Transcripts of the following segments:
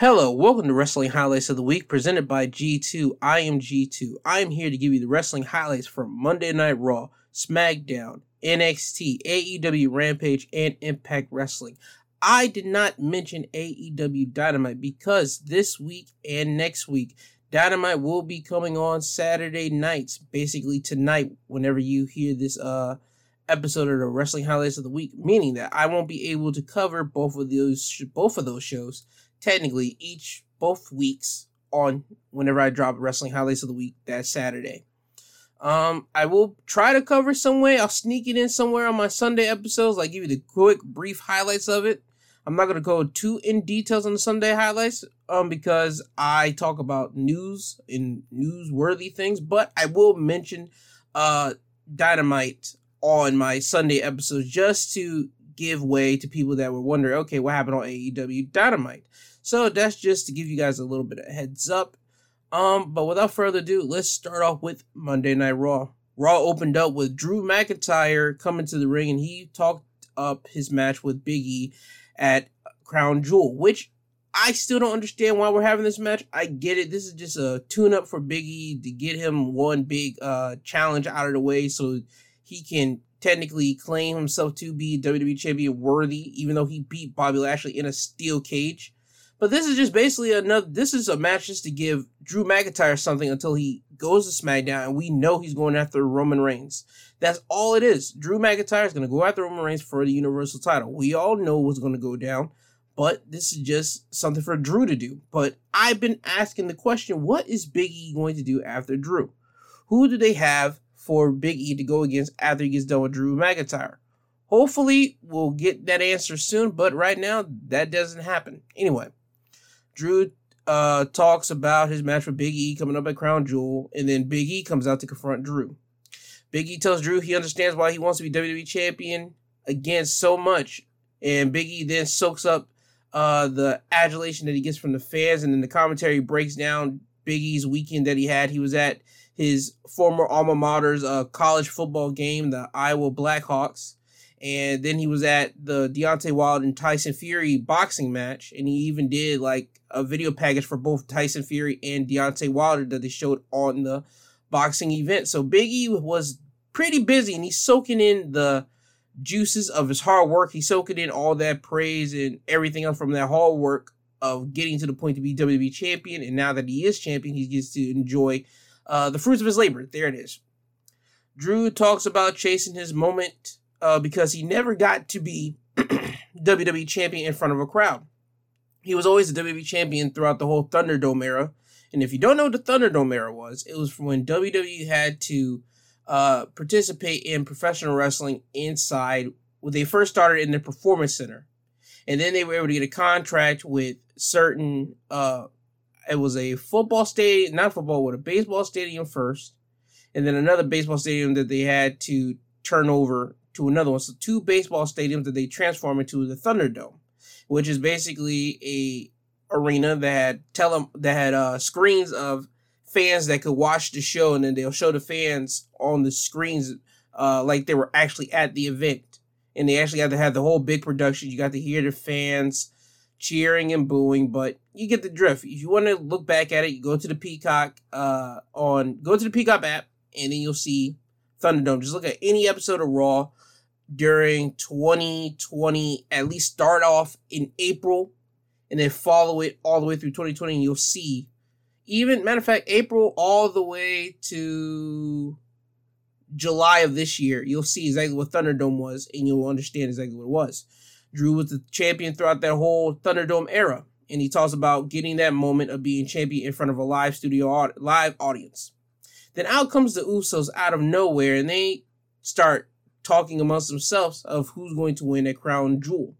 Hello, welcome to Wrestling Highlights of the Week presented by G2. I am G2. I am here to give you the wrestling highlights from Monday Night Raw, SmackDown, NXT, AEW Rampage, and Impact Wrestling. I did not mention AEW Dynamite because this week and next week, Dynamite will be coming on Saturday nights, basically tonight, whenever you hear this uh episode of the Wrestling Highlights of the Week, meaning that I won't be able to cover both of those both of those shows technically each both weeks on whenever I drop Wrestling Highlights of the Week that Saturday. Um, I will try to cover some way. I'll sneak it in somewhere on my Sunday episodes, like give you the quick, brief highlights of it. I'm not gonna go too in details on the Sunday highlights, um, because I talk about news and newsworthy things, but I will mention uh Dynamite on my Sunday episodes just to give way to people that were wondering, okay, what happened on AEW Dynamite? So that's just to give you guys a little bit of heads up. Um, but without further ado, let's start off with Monday Night Raw. Raw opened up with Drew McIntyre coming to the ring and he talked up his match with Big E at Crown Jewel, which I still don't understand why we're having this match. I get it. This is just a tune up for Big E to get him one big uh challenge out of the way so he can technically claim himself to be WWE champion worthy, even though he beat Bobby Lashley in a steel cage. But this is just basically another. This is a match just to give Drew McIntyre something until he goes to SmackDown, and we know he's going after Roman Reigns. That's all it is. Drew McIntyre is going to go after Roman Reigns for the Universal title. We all know what's going to go down, but this is just something for Drew to do. But I've been asking the question: What is Big E going to do after Drew? Who do they have for Big E to go against after he gets done with Drew McIntyre? Hopefully, we'll get that answer soon, but right now, that doesn't happen. Anyway, Drew uh, talks about his match with Big E coming up at Crown Jewel, and then Big E comes out to confront Drew. Big E tells Drew he understands why he wants to be WWE champion again so much, and Big E then soaks up uh, the adulation that he gets from the fans, and then the commentary breaks down Big E's weekend that he had. He was at his former alma mater's uh, college football game, the Iowa Blackhawks, and then he was at the Deontay Wilder and Tyson Fury boxing match, and he even did like a video package for both Tyson Fury and Deontay Wilder that they showed on the boxing event. So Biggie was pretty busy, and he's soaking in the juices of his hard work. He's soaking in all that praise and everything else from that hard work of getting to the point to be WWE champion. And now that he is champion, he gets to enjoy uh, the fruits of his labor. There it is. Drew talks about chasing his moment uh, because he never got to be WWE champion in front of a crowd. He was always the WWE champion throughout the whole Thunderdome era. And if you don't know what the Thunderdome era was, it was when WWE had to uh, participate in professional wrestling inside they first started in the Performance Center. And then they were able to get a contract with certain, uh, it was a football stadium, not football, with a baseball stadium first. And then another baseball stadium that they had to turn over to another one. So two baseball stadiums that they transform into the Thunderdome, which is basically a arena that had tele that had uh, screens of fans that could watch the show, and then they'll show the fans on the screens uh, like they were actually at the event. And they actually had to have the whole big production. You got to hear the fans cheering and booing, but you get the drift. If you want to look back at it, you go to the Peacock uh, on go to the Peacock app, and then you'll see Thunderdome. Just look at any episode of Raw during 2020, at least start off in April and then follow it all the way through 2020, and you'll see. Even matter of fact, April all the way to July of this year, you'll see exactly what Thunderdome was, and you'll understand exactly what it was. Drew was the champion throughout that whole Thunderdome era, and he talks about getting that moment of being champion in front of a live studio live audience. Then out comes the Usos out of nowhere, and they start talking amongst themselves of who's going to win a Crown Jewel.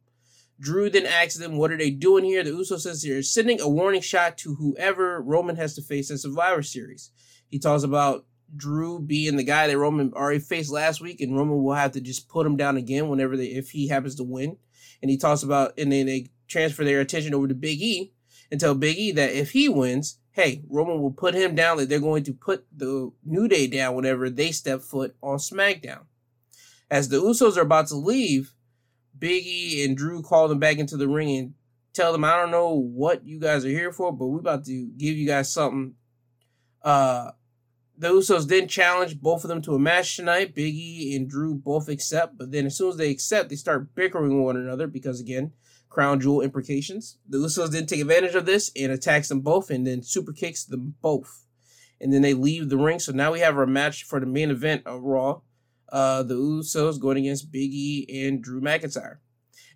Drew then asks them, What are they doing here? The Usos says they're sending a warning shot to whoever Roman has to face in Survivor Series. He talks about Drew being the guy that Roman already faced last week, and Roman will have to just put him down again whenever they if he happens to win. And he talks about and then they transfer their attention over to Big E and tell Big E that if he wins, hey, Roman will put him down, like they're going to put the New Day down whenever they step foot on SmackDown. As the Usos are about to leave, Biggie and Drew call them back into the ring and tell them I don't know what you guys are here for, but we're about to give you guys something. Uh, the Usos then challenge both of them to a match tonight. Biggie and Drew both accept, but then as soon as they accept, they start bickering one another because again, crown jewel implications. The Usos then take advantage of this and attacks them both, and then super kicks them both, and then they leave the ring. So now we have our match for the main event of Raw. Uh, the Usos going against Biggie and Drew McIntyre.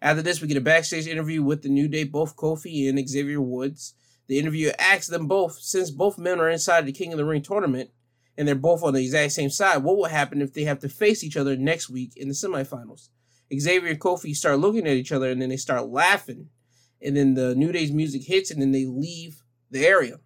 After this, we get a backstage interview with the New Day, both Kofi and Xavier Woods. The interviewer asks them both, since both men are inside the King of the Ring tournament, and they're both on the exact same side, what will happen if they have to face each other next week in the semifinals? Xavier and Kofi start looking at each other and then they start laughing. And then the New Day's music hits and then they leave the area.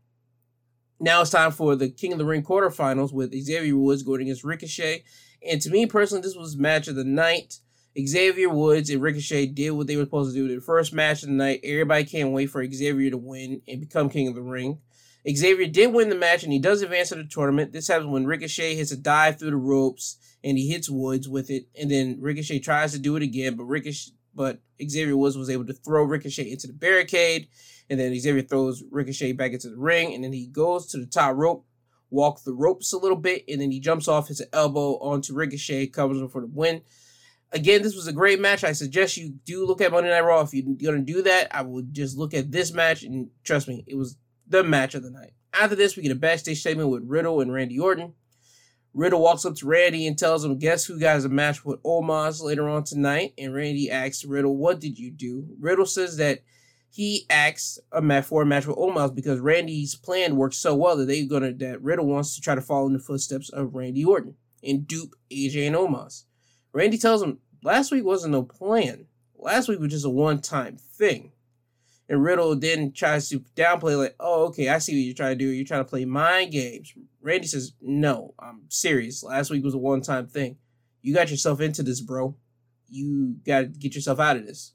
Now it's time for the King of the Ring quarterfinals with Xavier Woods going against Ricochet. And to me personally, this was match of the night. Xavier Woods and Ricochet did what they were supposed to do. The first match of the night, everybody can't wait for Xavier to win and become King of the Ring. Xavier did win the match and he does advance to the tournament. This happens when Ricochet hits a dive through the ropes and he hits Woods with it, and then Ricochet tries to do it again, but Ricochet, but Xavier Woods was able to throw Ricochet into the barricade, and then Xavier throws Ricochet back into the ring, and then he goes to the top rope, walks the ropes a little bit, and then he jumps off his elbow onto Ricochet, covers him for the win. Again, this was a great match. I suggest you do look at Monday Night Raw. If you're gonna do that, I would just look at this match, and trust me, it was the match of the night. After this, we get a backstage statement with Riddle and Randy Orton. Riddle walks up to Randy and tells him, Guess who got a match with Omos later on tonight? And Randy asks Riddle, What did you do? Riddle says that he asked a match for a match with Omos because Randy's plan works so well that they're gonna that Riddle wants to try to follow in the footsteps of Randy Orton and dupe AJ and Omos. Randy tells him last week wasn't no plan. Last week was just a one-time thing. And Riddle then tries to downplay, like, oh, okay, I see what you're trying to do. You're trying to play mind games. Randy says, no, I'm serious. Last week was a one time thing. You got yourself into this, bro. You got to get yourself out of this.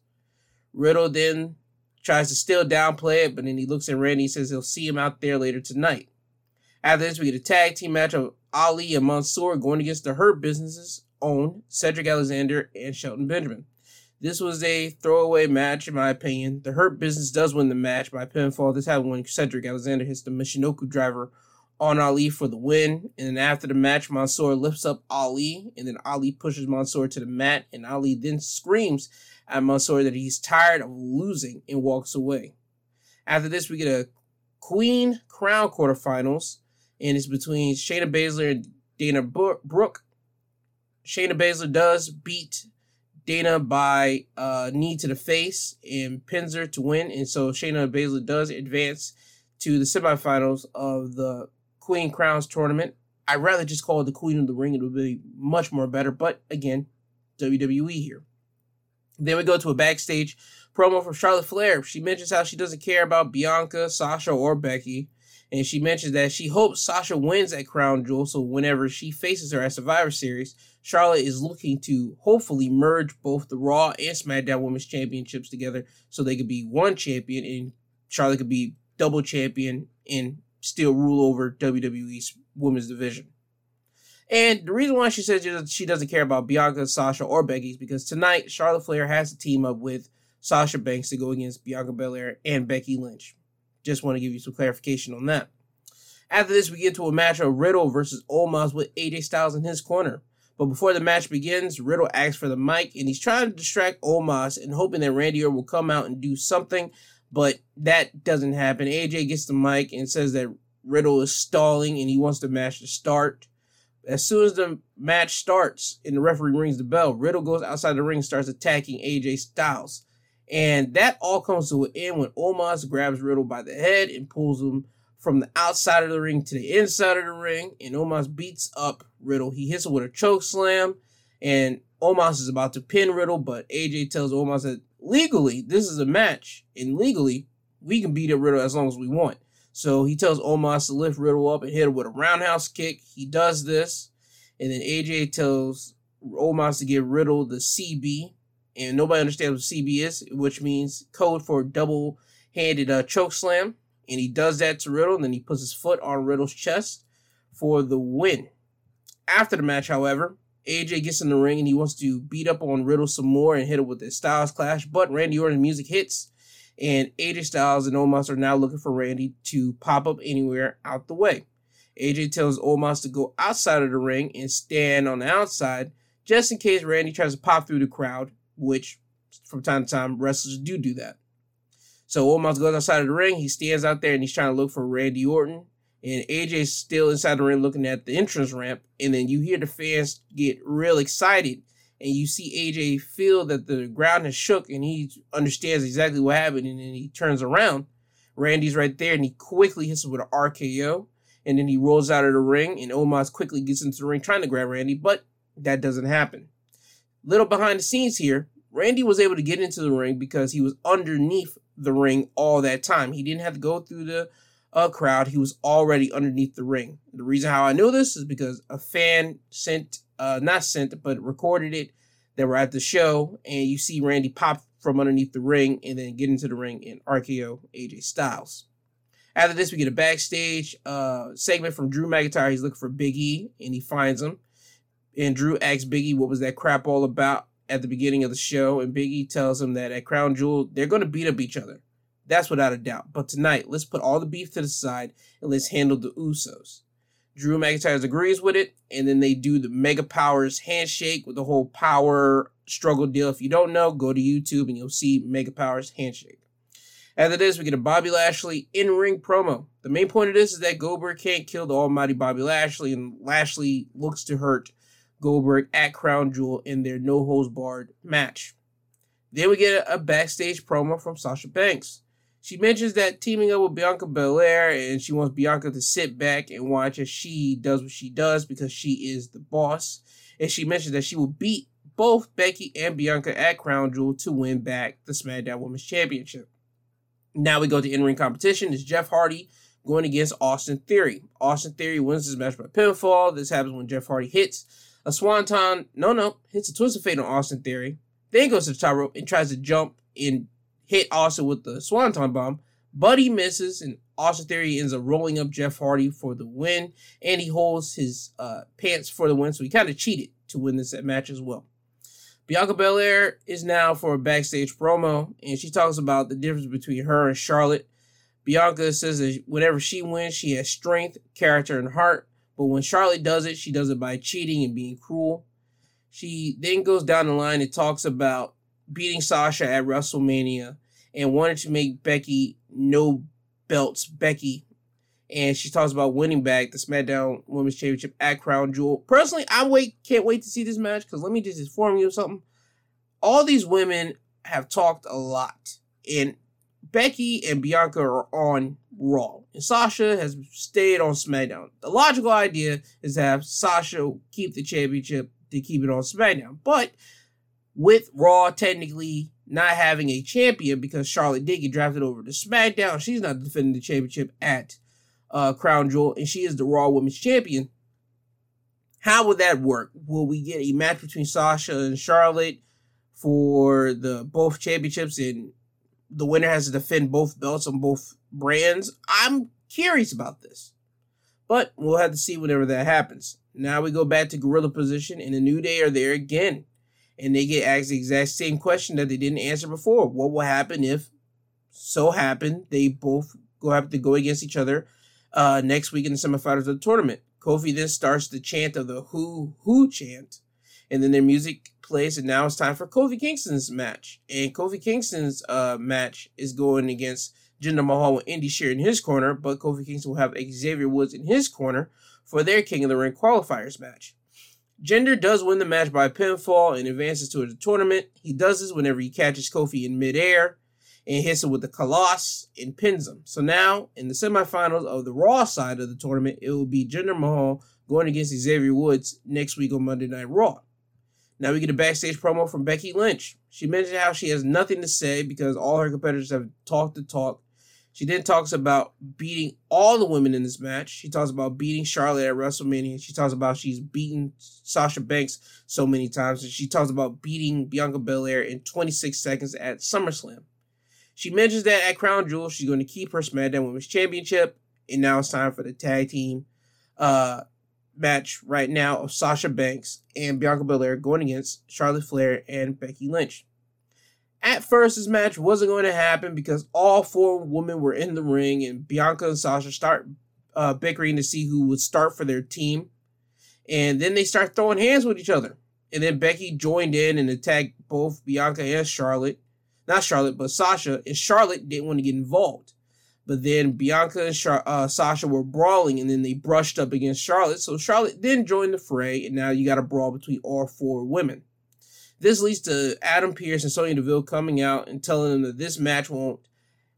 Riddle then tries to still downplay it, but then he looks at Randy and says he'll see him out there later tonight. After this, we get a tag team match of Ali and Mansoor going against the Hurt Businesses own Cedric Alexander and Shelton Benjamin. This was a throwaway match, in my opinion. The Hurt Business does win the match by pinfall. This happened when Cedric Alexander hits the Michinoku driver on Ali for the win. And then after the match, Mansoor lifts up Ali, and then Ali pushes Mansoor to the mat, and Ali then screams at Mansoor that he's tired of losing and walks away. After this, we get a Queen Crown quarterfinals, and it's between Shayna Baszler and Dana Brooke. Shayna Baszler does beat Dana by uh, knee to the face and pins her to win. And so Shayna Baszler does advance to the semifinals of the Queen Crowns tournament. I'd rather just call it the Queen of the Ring. It would be much more better. But again, WWE here. Then we go to a backstage promo from Charlotte Flair. She mentions how she doesn't care about Bianca, Sasha, or Becky. And she mentions that she hopes Sasha wins at Crown Jewel. So whenever she faces her at Survivor Series, Charlotte is looking to hopefully merge both the Raw and SmackDown Women's Championships together so they could be one champion and Charlotte could be double champion and still rule over WWE's women's division. And the reason why she says she doesn't care about Bianca, Sasha, or Becky is because tonight Charlotte Flair has to team up with Sasha Banks to go against Bianca Belair and Becky Lynch. Just want to give you some clarification on that. After this, we get to a match of Riddle versus Omos with AJ Styles in his corner. But before the match begins, Riddle asks for the mic and he's trying to distract Omos and hoping that Randy Orton will come out and do something, but that doesn't happen. AJ gets the mic and says that Riddle is stalling and he wants the match to start. As soon as the match starts and the referee rings the bell, Riddle goes outside the ring and starts attacking AJ Styles. And that all comes to an end when Omos grabs Riddle by the head and pulls him from the outside of the ring to the inside of the ring, and Omos beats up Riddle. He hits him with a choke slam, and Omos is about to pin Riddle, but AJ tells Omos that legally this is a match, and legally we can beat up Riddle as long as we want. So he tells Omos to lift Riddle up and hit him with a roundhouse kick. He does this, and then AJ tells Omos to give Riddle the CB, and nobody understands what CB is, which means code for double-handed uh, choke slam and he does that to Riddle, and then he puts his foot on Riddle's chest for the win. After the match, however, AJ gets in the ring and he wants to beat up on Riddle some more and hit him with his Styles Clash, but Randy Orton's music hits, And AJ Styles and Omos are now looking for Randy to pop up anywhere out the way. AJ tells Omos to go outside of the ring and stand on the outside just in case Randy tries to pop through the crowd, which from time to time wrestlers do do that. So Omos goes outside of the ring. He stands out there and he's trying to look for Randy Orton. And AJ's still inside the ring looking at the entrance ramp. And then you hear the fans get real excited. And you see AJ feel that the ground has shook and he understands exactly what happened. And then he turns around. Randy's right there and he quickly hits him with an RKO. And then he rolls out of the ring and Omos quickly gets into the ring trying to grab Randy, but that doesn't happen. Little behind the scenes here, Randy was able to get into the ring because he was underneath the ring all that time. He didn't have to go through the uh, crowd. He was already underneath the ring. The reason how I know this is because a fan sent, uh, not sent, but recorded it. They were at the show, and you see Randy pop from underneath the ring and then get into the ring and RKO AJ Styles. After this, we get a backstage uh, segment from Drew McIntyre. He's looking for Big E, and he finds him. And Drew asks Biggie what was that crap all about at the beginning of the show, and Biggie tells him that at Crown Jewel they're going to beat up each other. That's without a doubt. But tonight, let's put all the beef to the side and let's handle the Usos. Drew McIntyre agrees with it, and then they do the Mega Powers handshake with the whole power struggle deal. If you don't know, go to YouTube and you'll see Mega Powers handshake. After this, we get a Bobby Lashley in ring promo. The main point of this is that Goldberg can't kill the almighty Bobby Lashley, and Lashley looks to hurt Goldberg at Crown Jewel in their no holds barred match. Then we get a, a backstage promo from Sasha Banks. She mentions that teaming up with Bianca Belair and she wants Bianca to sit back and watch as she does what she does because she is the boss. And she mentions that she will beat both Becky and Bianca at Crown Jewel to win back the SmackDown Women's Championship. Now we go to in ring competition. It's Jeff Hardy going against Austin Theory. Austin Theory wins this match by pinfall. This happens when Jeff Hardy hits a swanton, no, no, hits a twist of fate on Austin Theory. Then goes to the top rope and tries to jump and hit Austin with the swanton bomb, but he misses, and Austin Theory ends up rolling up Jeff Hardy for the win, and he holds his uh, pants for the win, so he kind of cheated to win this match as well. Bianca Belair is now for a backstage promo, and she talks about the difference between her and Charlotte. Bianca says that whenever she wins, she has strength, character, and heart. But when Charlotte does it, she does it by cheating and being cruel. She then goes down the line and talks about beating Sasha at WrestleMania and wanted to make Becky no belts Becky. And she talks about winning back the SmackDown Women's Championship at Crown Jewel. Personally, I wait can't wait to see this match because let me just inform you of something. All these women have talked a lot, and Becky and Bianca are on Raw, and Sasha has stayed on SmackDown. The logical idea is to have Sasha keep the championship to keep it on SmackDown, but with Raw technically not having a champion because Charlotte did get drafted over to SmackDown, she's not defending the championship at uh, Crown Jewel, and she is the Raw Women's Champion. How would that work? Will we get a match between Sasha and Charlotte for the both championships and the winner has to defend both belts on both brands. I'm curious about this. But we'll have to see whenever that happens. Now we go back to gorilla position, and the New Day are there again. And they get asked the exact same question that they didn't answer before. What will happen if so happen they both go have to go against each other uh, next week in the semifinals of the tournament? Kofi then starts the chant of the Who Who chant, and then their music plays, and now it's time for Kofi Kingston's match. And Kofi Kingston's uh, match is going against Jinder Mahal with Indus Sher in his corner, but Kofi Kingston will have Xavier Woods in his corner for their King of the Ring qualifiers match. Jinder does win the match by pinfall and advances to the tournament. He does this whenever he catches Kofi in midair and hits him with the Khallas and pins him. So now, in the semifinals of the Raw side of the tournament, it will be Jinder Mahal going against Xavier Woods next week on Monday Night Raw. Now we get a backstage promo from Becky Lynch. She mentioned how she has nothing to say because all her competitors have talked the talk. She then talks about beating all the women in this match. She talks about beating Charlotte at WrestleMania. She talks about she's beaten Sasha Banks so many times. And she talks about beating Bianca Belair in 26 seconds at SummerSlam. She mentions that at Crown Jewel, she's going to keep her SmackDown Women's Championship. And now it's time for the tag team uh, match right now of Sasha Banks and Bianca Belair going against Charlotte Flair and Becky Lynch. At first, this match wasn't going to happen because all four women were in the ring, and Bianca and Sasha start uh, bickering to see who would start for their team. And then they start throwing hands with each other. And then Becky joined in and attacked both Bianca and Charlotte. Not Charlotte, but Sasha. And Charlotte didn't want to get involved. But then Bianca and Char- uh, Sasha were brawling, and then they brushed up against Charlotte. So Charlotte then joined the fray, and now you got a brawl between all four women. This leads to Adam Pearce and Sonya Deville coming out and telling them that this match won't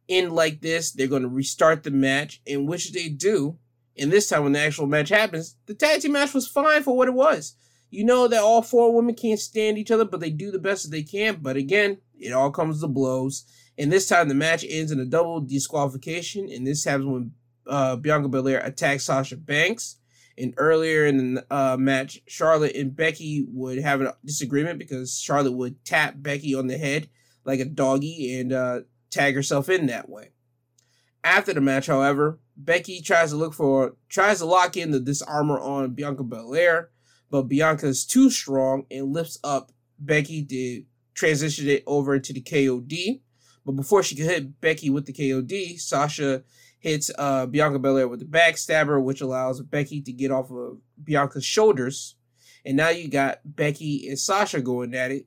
end like this. They're going to restart the match, in which they do. And this time, when the actual match happens, the tag team match was fine for what it was. You know that all four women can't stand each other, but they do the best that they can. But again, it all comes to blows. And this time, the match ends in a double disqualification. And this happens when uh, Bianca Belair attacks Sasha Banks. And earlier in the uh, match, Charlotte and Becky would have a disagreement because Charlotte would tap Becky on the head like a doggy and uh, tag herself in that way. After the match, however, Becky tries to look for tries to lock in the Dis-arm-her on Bianca Belair, but Bianca is too strong and lifts up Becky to transition it over into the KOD. But before she could hit Becky with the KOD, Sasha hits uh, Bianca Belair with the backstabber, which allows Becky to get off of Bianca's shoulders. And now you got Becky and Sasha going at it.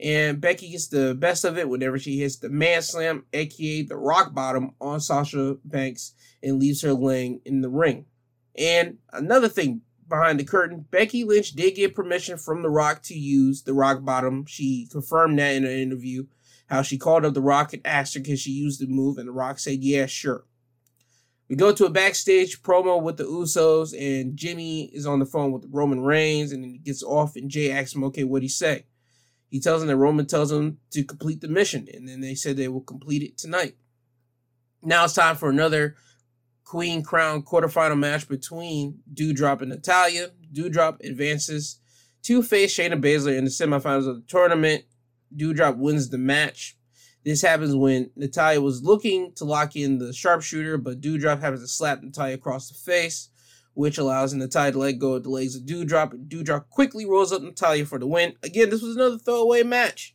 And Becky gets the best of it whenever she hits the man slam, aka the rock bottom, on Sasha Banks and leaves her laying in the ring. And another thing behind the curtain, Becky Lynch did get permission from The Rock to use the rock bottom. She confirmed that in an interview. How she called up The Rock and asked her can she use the move, and The Rock said, yeah, sure. We go to a backstage promo with the Usos, and Jimmy is on the phone with Roman Reigns, and he gets off, and Jey asks him, okay, what'd he say? He tells him that Roman tells him to complete the mission, and then they said they will complete it tonight. Now it's time for another Queen Crown quarterfinal match between Doudrop and Natalya. Doudrop advances to face Shayna Baszler in the semifinals of the tournament. Doudrop wins the match. This happens when Natalya was looking to lock in the sharpshooter, but Doudrop happens to slap Natalya across the face, which allows Natalya to let go of the legs of Doudrop, and Doudrop quickly rolls up Natalya for the win. Again, this was another throwaway match.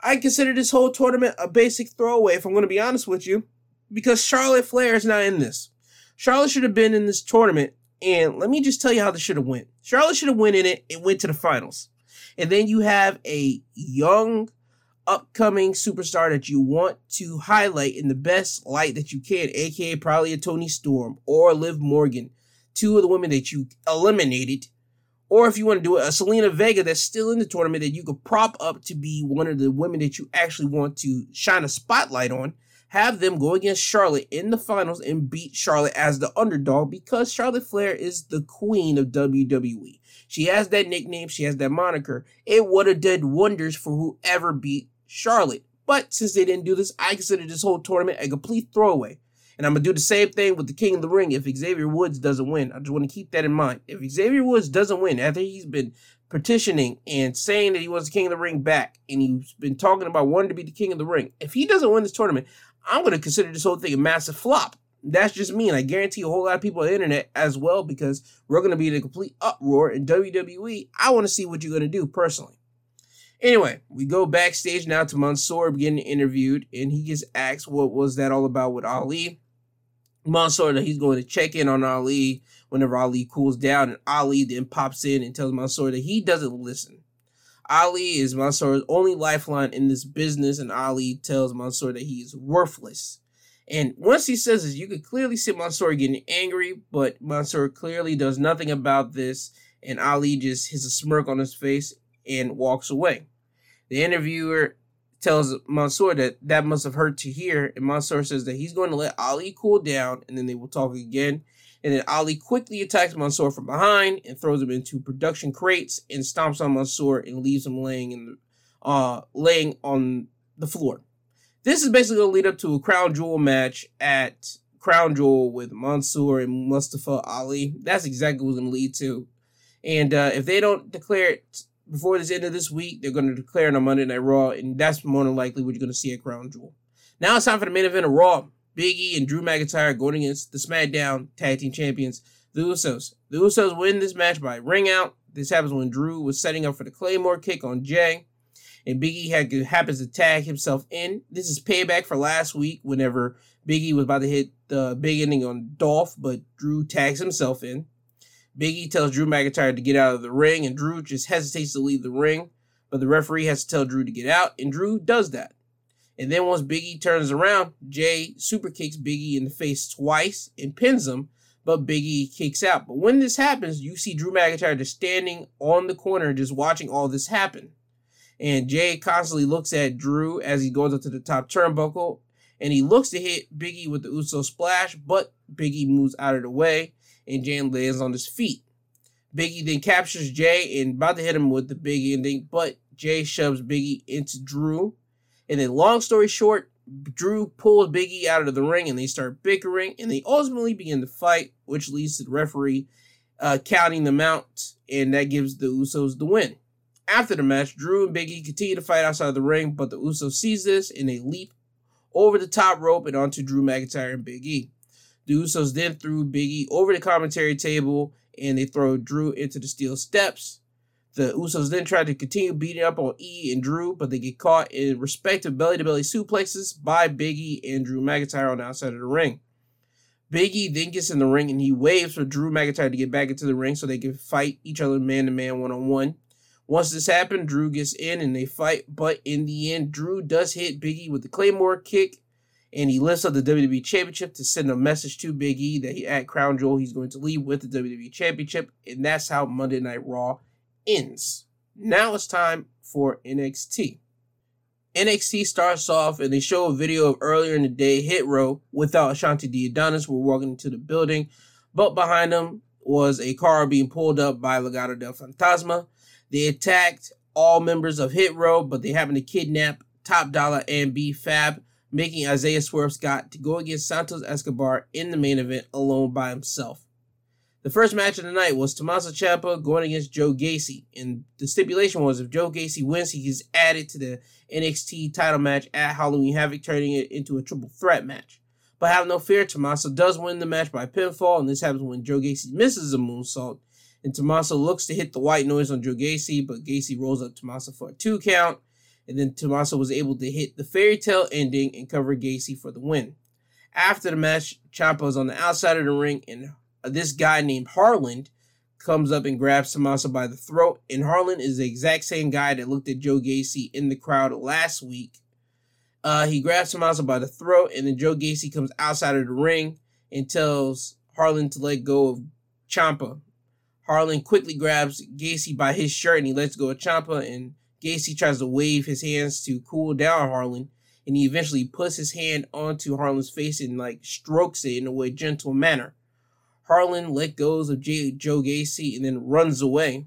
I consider this whole tournament a basic throwaway, if I'm going to be honest with you, because Charlotte Flair is not in this. Charlotte should have been in this tournament, and let me just tell you how this should have went. Charlotte should have went in it and went to the finals. And then you have a young upcoming superstar that you want to highlight in the best light that you can, aka probably a Toni Storm or Liv Morgan, two of the women that you eliminated. Or if you want to do it, a Zelina Vega that's still in the tournament that you could prop up to be one of the women that you actually want to shine a spotlight on. Have them go against Charlotte in the finals and beat Charlotte as the underdog because Charlotte Flair is the queen of WWE. She has that nickname, she has that moniker. It would have done wonders for whoever beat Charlotte. But since they didn't do this, I consider this whole tournament a complete throwaway. And I'm gonna do the same thing with the King of the Ring if Xavier Woods doesn't win. I just want to keep that in mind. If Xavier Woods doesn't win after he's been petitioning and saying that he wants the King of the Ring back, and he's been talking about wanting to be the King of the Ring, if he doesn't win this tournament, I'm gonna consider this whole thing a massive flop. That's just me, and I guarantee a whole lot of people on the internet as well because we're gonna be in a complete uproar in WWE. I want to see what you're gonna do personally. Anyway, we go backstage now to Mansoor getting interviewed, and he gets asked what was that all about with Ali. Mansoor that he's going to check in on Ali whenever Ali cools down, and Ali then pops in and tells Mansoor that he doesn't listen. Ali is Mansoor's only lifeline in this business, and Ali tells Mansoor that he is worthless. And once he says this, you could clearly see Mansoor getting angry, but Mansoor clearly does nothing about this, and Ali just has a smirk on his face and walks away. The interviewer tells Mansoor that that must have hurt to hear, and Mansoor says that he's going to let Ali cool down, and then they will talk again. And then Ali quickly attacks Mansoor from behind and throws him into production crates and stomps on Mansoor and leaves him laying in the, uh laying on the floor. This is basically going to lead up to a crown jewel match at Crown Jewel with Mansoor and Mustafa Ali. That's exactly what's going to lead to. And uh, if they don't declare it before this end of this week, they're going to declare it on Monday Night Raw, and that's more than likely what you're going to see at Crown Jewel. Now it's time for the main event of Raw. Biggie and Drew McIntyre going against the SmackDown Tag Team Champions, the Usos. The Usos win this match by ring out. This happens when Drew was setting up for the Claymore kick on Jey. And Biggie had, happens to tag himself in. This is payback for last week whenever Biggie was about to hit the big ending on Dolph, but Drew tags himself in. Biggie tells Drew McIntyre to get out of the ring, and Drew just hesitates to leave the ring, but the referee has to tell Drew to get out, and Drew does that. And then once Biggie turns around, Jey super kicks Biggie in the face twice and pins him, but Biggie kicks out. But when this happens, you see Drew McIntyre just standing on the corner, just watching all this happen. And Jey constantly looks at Drew as he goes up to the top turnbuckle, and he looks to hit Biggie with the Uso splash, but Biggie moves out of the way, and Jey lands on his feet. Biggie then captures Jey and about to hit him with the big ending, but Jey shoves Biggie into Drew. And then, long story short, Drew pulls Biggie out of the ring and they start bickering and they ultimately begin to fight, which leads to the referee uh, counting them out, and that gives the Usos the win. After the match, Drew and Biggie continue to fight outside the ring, but the Usos sees this and they leap over the top rope and onto Drew McIntyre and Big E. The Usos then threw Biggie over the commentary table and they throw Drew into the steel steps. The Usos then try to continue beating up on E and Drew, but they get caught in respective belly to belly suplexes by Biggie and Drew McIntyre on the outside of the ring. Biggie then gets in the ring and he waves for Drew McIntyre to get back into the ring so they can fight each other man to man, one on one. Once this happened, Drew gets in and they fight, but in the end, Drew does hit Biggie with the Claymore kick and he lifts up the WWE Championship to send a message to Big E that he at Crown Jewel he's going to leave with the WWE Championship, and that's how Monday Night Raw ends. Now it's time for NXT. NXT starts off and they show a video of earlier in the day Hit Row without Ashante Thee Adonis were walking into the building, but behind them was a car being pulled up by Legado del Fantasma. They attacked all members of Hit Row, but they happened to kidnap Top Dollar and B Fab, making Isaiah Swerve Scott to go against Santos Escobar in the main event alone by himself. The first match of the night was Tommaso Ciampa going against Joe Gacy, and the stipulation was if Joe Gacy wins, he gets added to the NXT title match at Halloween Havoc, turning it into a triple threat match. But have no fear, Tommaso does win the match by pinfall, and this happens when Joe Gacy misses a moonsault, and Tommaso looks to hit the white noise on Joe Gacy, but Gacy rolls up Tommaso for a two count, and then Tommaso was able to hit the fairy tale ending and cover Gacy for the win. After the match, Ciampa is on the outside of the ring, and this guy named Harland comes up and grabs Tommaso by the throat. And Harland is the exact same guy that looked at Joe Gacy in the crowd last week. Uh, he grabs Tommaso by the throat, and then Joe Gacy comes outside of the ring and tells Harland to let go of Ciampa. Harland quickly grabs Gacy by his shirt and he lets go of Ciampa and Gacy tries to wave his hands to cool down Harland and he eventually puts his hand onto Harland's face and like strokes it in a way gentle manner. Harland let goes of J- Joe Gacy and then runs away.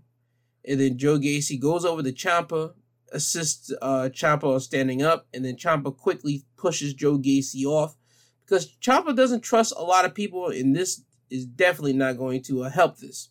And then Joe Gacy goes over to Ciampa, assists uh, Ciampa on standing up, and then Ciampa quickly pushes Joe Gacy off because Ciampa doesn't trust a lot of people, and this is definitely not going to uh, help this.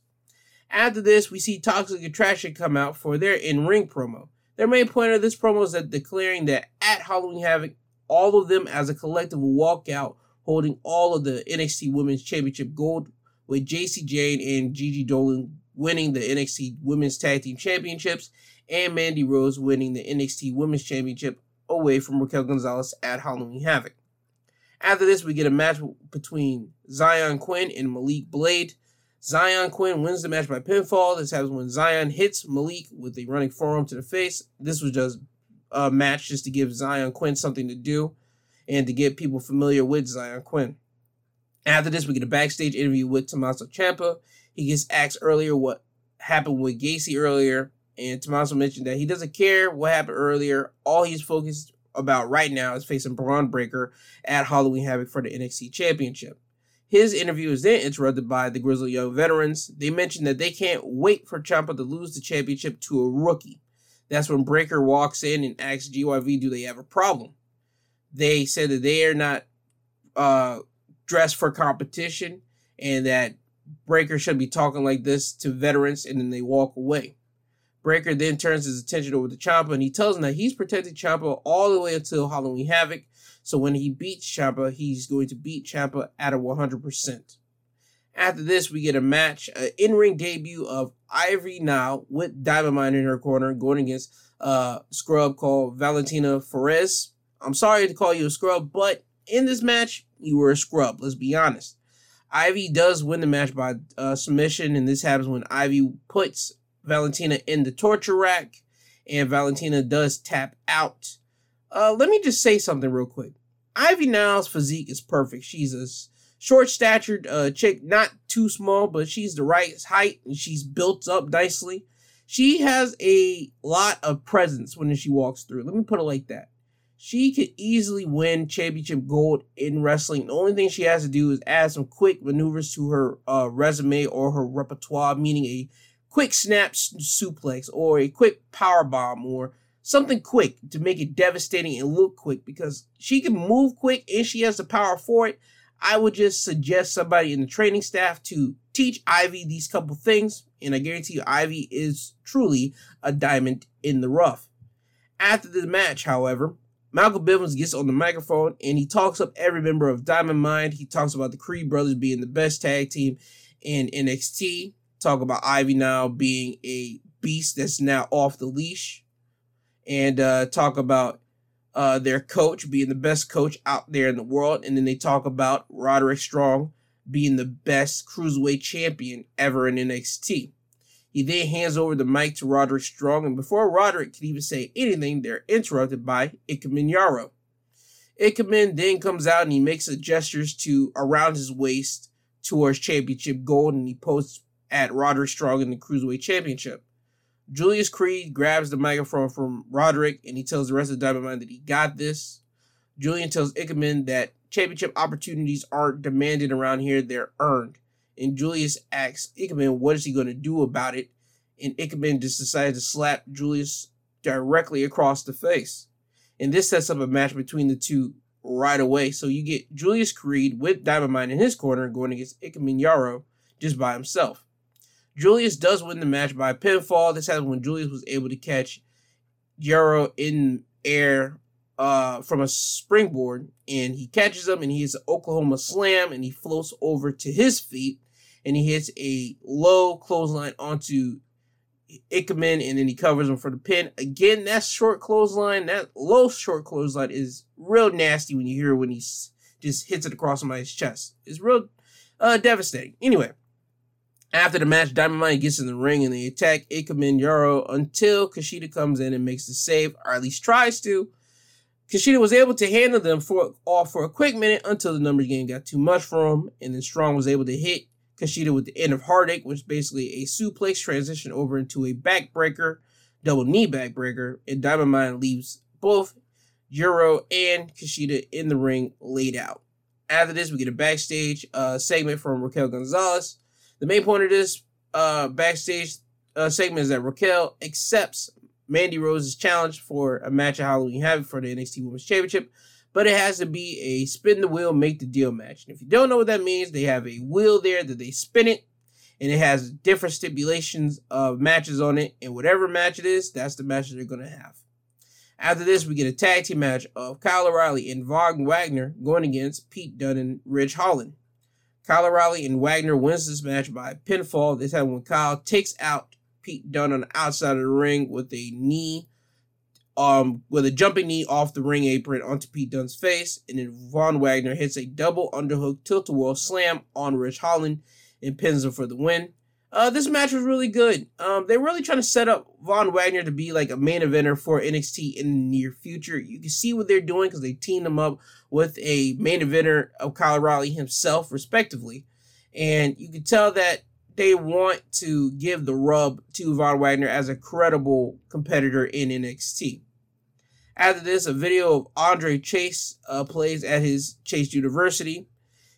After this, we see Toxic Attraction come out for their in-ring promo. Their main point of this promo is that declaring that at Halloween Havoc, all of them as a collective will walk out holding all of the NXT Women's Championship gold with Jacy Jayne and Gigi Dolan winning the NXT Women's Tag Team Championships and Mandy Rose winning the NXT Women's Championship away from Raquel Gonzalez at Halloween Havoc. After this, we get a match between Xyon Quinn and Malik Blade. Xyon Quinn wins the match by pinfall. This happens when Xyon hits Malik with a running forearm to the face. This was just a match just to give Xyon Quinn something to do and to get people familiar with Xyon Quinn. After this, we get a backstage interview with Tommaso Ciampa. He gets asked earlier what happened with Gacy earlier, and Tommaso mentioned that he doesn't care what happened earlier. All he's focused about right now is facing Bron Breakker at Halloween Havoc for the NXT Championship. His interview is then interrupted by the Grizzled Young Veterans. They mention that they can't wait for Ciampa to lose the championship to a rookie. That's when Breaker walks in and asks GYV, do they have a problem? They said that they are not uh, dressed for competition and that Breaker should be talking like this to veterans and then they walk away. Breaker then turns his attention over to Ciampa and he tells him that he's protecting Ciampa all the way until Halloween Havoc. So when he beats Ciampa, he's going to beat Ciampa at a 100%. After this, we get a match, an in-ring debut of Ivy Nile with Diamond Mine in her corner going against a scrub called Valentina Feroz. I'm sorry to call you a scrub, but in this match, you were a scrub. Let's be honest. Ivy does win the match by uh, submission, and this happens when Ivy puts Valentina in the torture rack, and Valentina does tap out. Uh, let me just say something real quick. Ivy Nile's physique is perfect. She's a short statured uh, chick, not too small, but she's the right height and she's built up nicely. She has a lot of presence when she walks through. Let me put it like that. She could easily win championship gold in wrestling. The only thing she has to do is add some quick maneuvers to her uh, resume or her repertoire, meaning a quick snap suplex or a quick power bomb or something quick to make it devastating and look quick because she can move quick and she has the power for it. I would just suggest somebody in the training staff to teach Ivy these couple things, and I guarantee you, Ivy is truly a diamond in the rough. After the match, however, Malcolm Bivens gets on the microphone and he talks up every member of Diamond Mine. He talks about the Creed brothers being the best tag team in NXT. Talk about Ivy now being a beast that's now off the leash and uh, talk about uh, their coach being the best coach out there in the world. And then they talk about Roderick Strong being the best cruiserweight champion ever in NXT. He then hands over the mic to Roderick Strong, and before Roderick can even say anything, they're interrupted by Ikemen Jiro. Ikemen then comes out and he makes a gestures to around his waist towards championship gold, and he posts at Roderick Strong in the Cruiserweight Championship. Julius Creed grabs the microphone from Roderick and he tells the rest of Diamond Mine that he got this. Julian tells Ikemen that championship opportunities aren't demanded around here, they're earned. And Julius asks Ikemen what is he going to do about it. And Ikemen just decides to slap Julius directly across the face. And this sets up a match between the two right away. So you get Julius Creed with Diamond Mine in his corner going against Ikemen Jiro just by himself. Julius does win the match by pinfall. This happened when Julius was able to catch Jiro in air uh, from a springboard, and he catches him, and he hits an Oklahoma slam, and he floats over to his feet, and he hits a low clothesline onto Ikemen, and then he covers him for the pin. Again, that short clothesline, that low short clothesline is real nasty when you hear when he just hits it across somebody's chest. It's real uh, devastating. Anyway, after the match, Diamond Mine gets in the ring and they attack Ikemen Jiro until Kushida comes in and makes the save, or at least tries to. Kushida was able to handle them for off for a quick minute until the numbers game got too much for him, and then Strong was able to hit Kushida with the end of Heartache, which is basically a suplex transition over into a backbreaker, double knee backbreaker, and Diamond Mine leaves both Jiro and Kushida in the ring laid out. After this, we get a backstage uh, segment from Raquel Gonzalez the main point of this uh, backstage uh, segment is that Raquel accepts Mandy Rose's challenge for a match at Halloween Havoc for the NXT Women's Championship, but it has to be a spin the wheel, make the deal match. And if you don't know what that means, they have a wheel there that they spin it, and it has different stipulations of matches on it. And whatever match it is, that's the match that they're going to have. After this, we get a tag team match of Kyle O'Reilly and Von Wagner going against Pete Dunne and Ridge Holland. Kyle O'Reilly and Wagner wins this match by pinfall. This time when Kyle takes out Pete Dunne on the outside of the ring with a knee, um, with a jumping knee off the ring apron onto Pete Dunne's face, and then Von Wagner hits a double underhook tilt-a-whirl slam on Ridge Holland and pins him for the win. Uh, this match was really good. Um, they're really trying to set up Von Wagner to be like a main eventer for NXT in the near future. You can see what they're doing because they teamed him up with a main eventer of Kyle O'Reilly himself, respectively. And you can tell that they want to give the rub to Von Wagner as a credible competitor in NXT. After this, a video of Andre Chase uh, plays at his Chase University.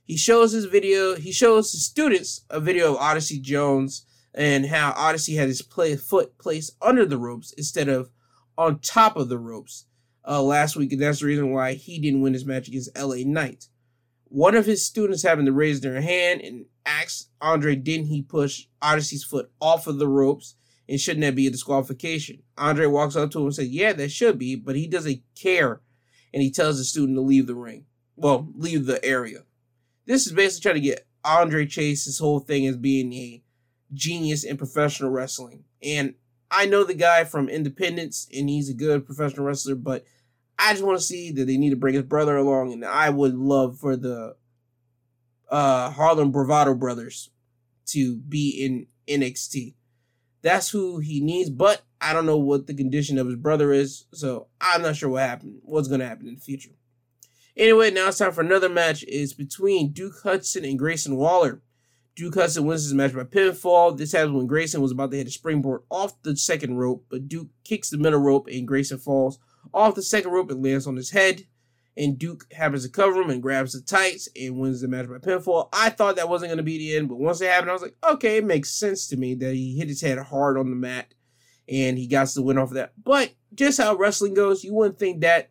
He shows his video, he shows his students a video of Odyssey Jones and how Odyssey had his play, foot placed under the ropes instead of on top of the ropes uh, last week, and that's the reason why he didn't win his match against LA Knight. One of his students happened to raise their hand and asked Andre, didn't he push Odyssey's foot off of the ropes? And shouldn't that be a disqualification? Andre walks up to him and says, Yeah, that should be, but he doesn't care. And he tells the student to leave the ring. Well, leave the area. This is basically trying to get Andre Chase, his whole thing as being a genius in professional wrestling. And I know the guy from Independence, and he's a good professional wrestler, but I just want to see that they need to bring his brother along, and I would love for the uh, Harlem Bravado brothers to be in NXT. That's who he needs, but I don't know what the condition of his brother is, so I'm not sure what happened, what's going to happen in the future. Anyway, now it's time for another match. It's between Duke Hudson and Grayson Waller. Duke Hudson wins his match by pinfall. This happens when Grayson was about to hit a springboard off the second rope, but Duke kicks the middle rope and Grayson falls off the second rope and lands on his head. And Duke happens to cover him and grabs the tights and wins the match by pinfall. I thought that wasn't going to be the end, but once it happened, I was like, okay, it makes sense to me that he hit his head hard on the mat and he got the win off of that. But just how wrestling goes, you wouldn't think that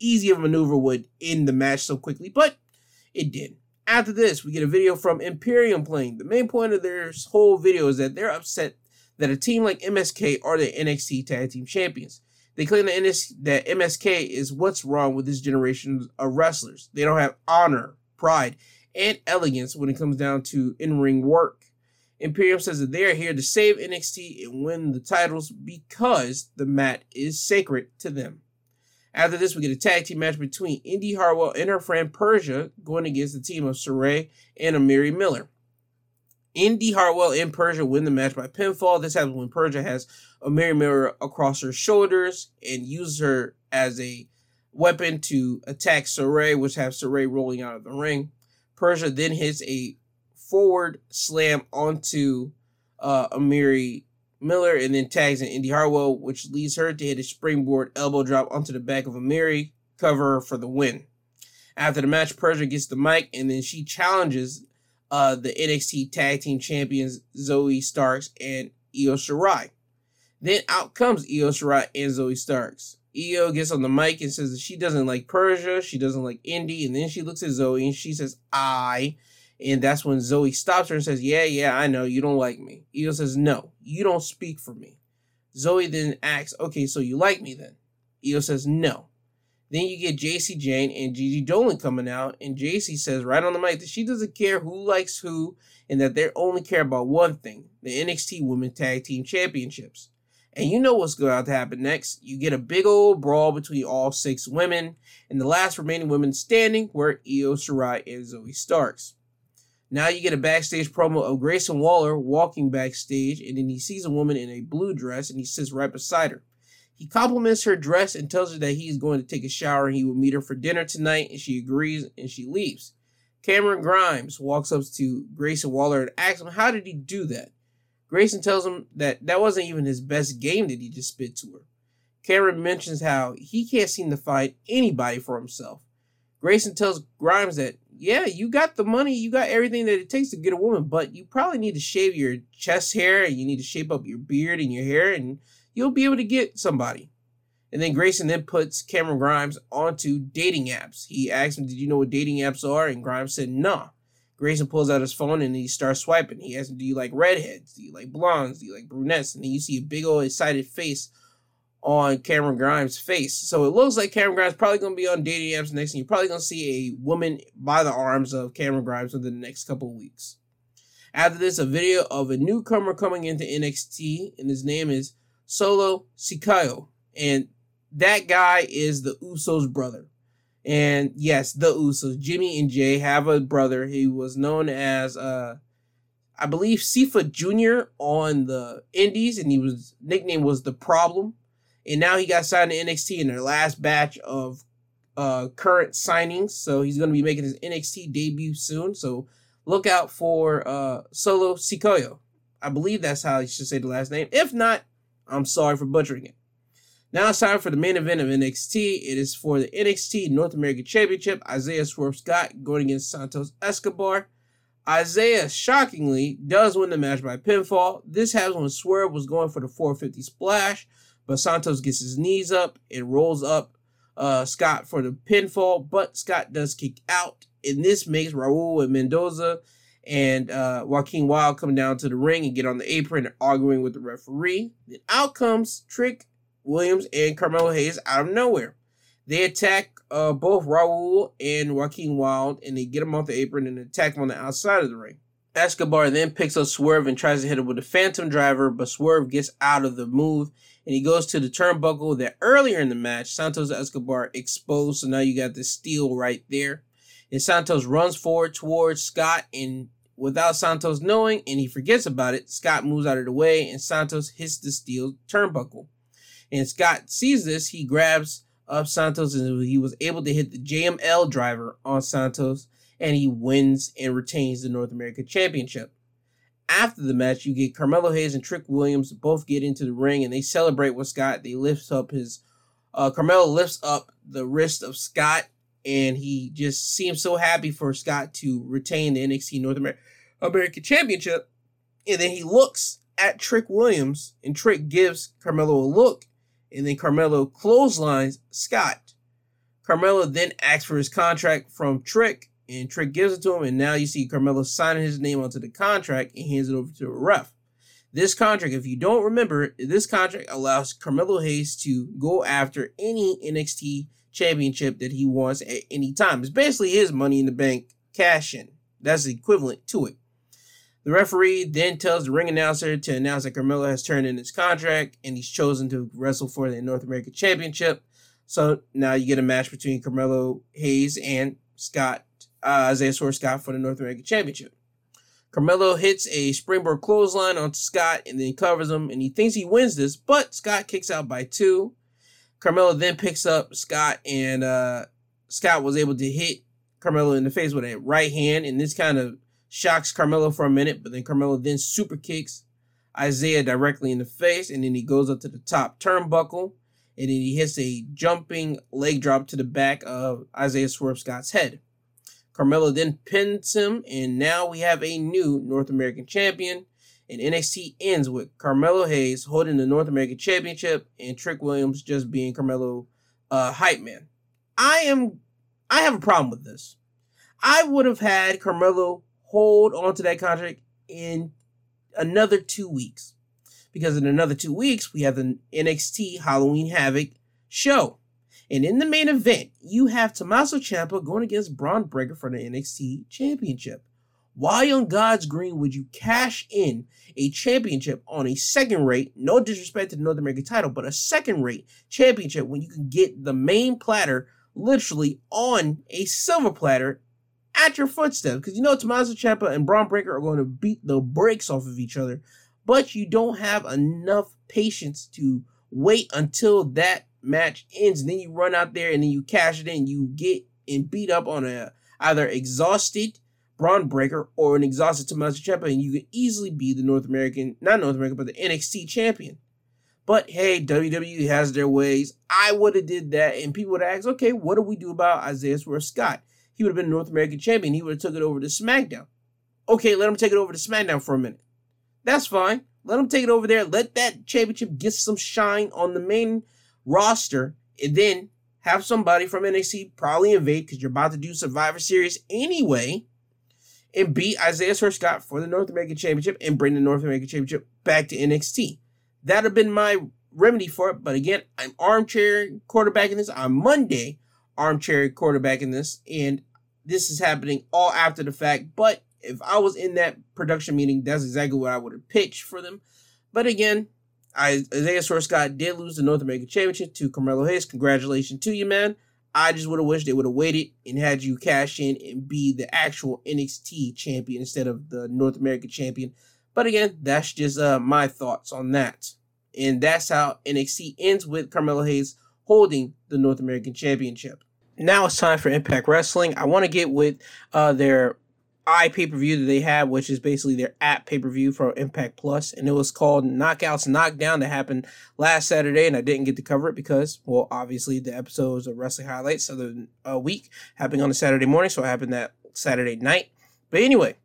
easy of a maneuver would end the match so quickly, but it did. After this, we get a video from Imperium playing. The main point of their whole video is that they're upset that a team like MSK are the NXT Tag Team Champions. They claim that, NS- that MSK is what's wrong with this generation of wrestlers. They don't have honor, pride, and elegance when it comes down to in ring work. Imperium says that they are here to save NXT and win the titles because the mat is sacred to them. After this, we get a tag team match between Indi Hartwell and her friend Persia going against the team of Sarray and Amari Miller. Indi Hartwell and Persia win the match by pinfall. This happens when Persia has Amari Miller across her shoulders and uses her as a weapon to attack Sarray, which has Sarray rolling out of the ring. Persia then hits a forward slam onto uh, Amari Miller and then tags in Indi Hartwell, which leads her to hit a springboard elbow drop onto the back of Amari, cover for the win. After the match, Persia gets the mic and then she challenges uh, the NXT Tag Team Champions Zoe Starks and Io Shirai. Then out comes Io Shirai and Zoe Starks. Io gets on the mic and says that she doesn't like Persia, she doesn't like Indi, and then she looks at Zoe and she says, I. And that's when Zoe stops her and says, Yeah, yeah, I know, you don't like me. Io says, No, you don't speak for me. Zoe then asks, Okay, so you like me then? Io says, No. Then you get Jacy Jayne and Gigi Dolan coming out, and Jacy says right on the mic that she doesn't care who likes who, and that they only care about one thing the NXT Women Tag Team Championships. And you know what's going to happen next. You get a big old brawl between all six women, and the last remaining women standing were Io Shirai and Zoe Starks. Now you get a backstage promo of Grayson Waller walking backstage, and then he sees a woman in a blue dress and he sits right beside her. He compliments her dress and tells her that he is going to take a shower and he will meet her for dinner tonight, and she agrees and she leaves. Cameron Grimes walks up to Grayson Waller and asks him, How did he do that? Grayson tells him that that wasn't even his best game that he just spit to her. Cameron mentions how he can't seem to find anybody for himself. Grayson tells Grimes that yeah, you got the money, you got everything that it takes to get a woman, but you probably need to shave your chest hair and you need to shape up your beard and your hair, and you'll be able to get somebody. And then Grayson then puts Cameron Grimes onto dating apps. He asks him, Did you know what dating apps are? And Grimes said, Nah. Grayson pulls out his phone and he starts swiping. He asks him, Do you like redheads? Do you like blondes? Do you like brunettes? And then you see a big old excited face on Cameron Grimes' face. So it looks like Cameron Grimes probably going to be on dating next, and you're probably going to see a woman by the arms of Cameron Grimes within the next couple weeks. After this, a video of a newcomer coming into NXT, and his name is Solo Sikoa, and that guy is the Usos' brother. And yes, the Usos, Jimmy and Jey have a brother. He was known as uh I believe Sifa Jr. on the Indies, and he was nickname was the Problem and now he got signed to NXT in their last batch of uh, current signings. So he's going to be making his NXT debut soon. So look out for uh, Solo Sikoa. I believe that's how you should say the last name. If not, I'm sorry for butchering it. Now it's time for the main event of NXT. It is for the NXT North American Championship. Isaiah Swerve Scott going against Santos Escobar. Isaiah shockingly does win the match by pinfall. This happens when Swerve was going for the 450 splash, but Santos gets his knees up and rolls up uh, Scott for the pinfall, but Scott does kick out. And this makes Raul and Mendoza and uh, Joaquin Wilde come down to the ring and get on the apron and arguing with the referee. Then out comes Trick Williams and Carmelo Hayes out of nowhere. They attack uh, both Raul and Joaquin Wilde and they get them off the apron and attack them on the outside of the ring. Escobar then picks up Swerve and tries to hit him with a phantom driver, but Swerve gets out of the move and he goes to the turnbuckle that earlier in the match Santos Escobar exposed. So now you got the steel right there. And Santos runs forward towards Scott and without Santos knowing, and he forgets about it, Scott moves out of the way and Santos hits the steel turnbuckle. And Scott sees this, he grabs up Santos and he was able to hit the JML driver on Santos and he wins and retains the North American Championship. After the match, you get Carmelo Hayes and Trick Williams both get into the ring and they celebrate with Scott. They lift up his uh, Carmelo lifts up the wrist of Scott and he just seems so happy for Scott to retain the NXT North Amer- American Championship. And then he looks at Trick Williams and Trick gives Carmelo a look and then Carmelo clotheslines Scott. Carmelo then asks for his contract from Trick and Trick gives it to him, and now you see Carmelo signing his name onto the contract and hands it over to a ref. This contract, if you don't remember, this contract allows Carmelo Hayes to go after any NXT championship that he wants at any time. It's basically his money in the bank cash in. That's equivalent to it. The referee then tells the ring announcer to announce that Carmelo has turned in his contract and he's chosen to wrestle for the North American Championship. So now you get a match between Carmelo Hayes and Scott uh, Isaiah Swerve Scott for the North American Championship. Carmelo hits a springboard clothesline onto Scott and then covers him, and he thinks he wins this, but Scott kicks out by two. Carmelo then picks up Scott, and uh, Scott was able to hit Carmelo in the face with a right hand, and this kind of shocks Carmelo for a minute, but then Carmelo then super kicks Isaiah directly in the face, and then he goes up to the top turnbuckle, and then he hits a jumping leg drop to the back of Isaiah Swerve Scott's head. Carmelo then pins him, and now we have a new North American champion. And NXT ends with Carmelo Hayes holding the North American Championship and Trick Williams just being Carmelo uh, hype man. I am, I have a problem with this. I would have had Carmelo hold onto that contract in another two weeks because in another two weeks we have the NXT Halloween Havoc show. And in the main event, you have Tommaso Ciampa going against Bron Breakker for the NXT Championship. Why on God's green would you cash in a championship on a second rate, no disrespect to the North American title, but a second rate championship when you can get the main platter literally on a silver platter at your footsteps? Because you know Tommaso Ciampa and Bron Breakker are going to beat the brakes off of each other, but you don't have enough patience to wait until that match ends, and then you run out there and then you cash it in, you get and beat up on a either exhausted Bron Breakker or an exhausted Tommaso Ciampa, and you can easily be the North American, not North American, but the NXT champion. But hey, WWE has their ways. I would have did that, and people would ask, okay, what do we do about Isaiah Swerve Scott? He would have been North American champion. He would have took it over to SmackDown. Okay, let him take it over to SmackDown for a minute. That's fine. Let him take it over there. Let that championship get some shine on the main roster and then have somebody from NXT probably invade because you're about to do Survivor Series anyway and beat Isaiah Scott for the North American Championship and bring the North American Championship back to NXT. That'd have been my remedy for it. But again, I'm armchair quarterbacking this on Monday, armchair quarterbacking this, and this is happening all after the fact. But if I was in that production meeting, that's exactly what I would have pitched for them. But again, Isaiah Swerve Scott did lose the North American Championship to Carmelo Hayes. Congratulations to you, man. I just would have wished they would have waited and had you cash in and be the actual NXT champion instead of the North American champion. But again, that's just uh, my thoughts on that. And that's how NXT ends with Carmelo Hayes holding the North American Championship. Now it's time for Impact Wrestling. I want to get with uh, their pay per view that they had, which is basically their app pay per view for Impact Plus, and it was called Knockouts Knockdown that happened last Saturday, and I didn't get to cover it because, well, obviously the episodes of Wrestling Highlights of the uh, week happening on a Saturday morning, so it happened that Saturday night. But anyway,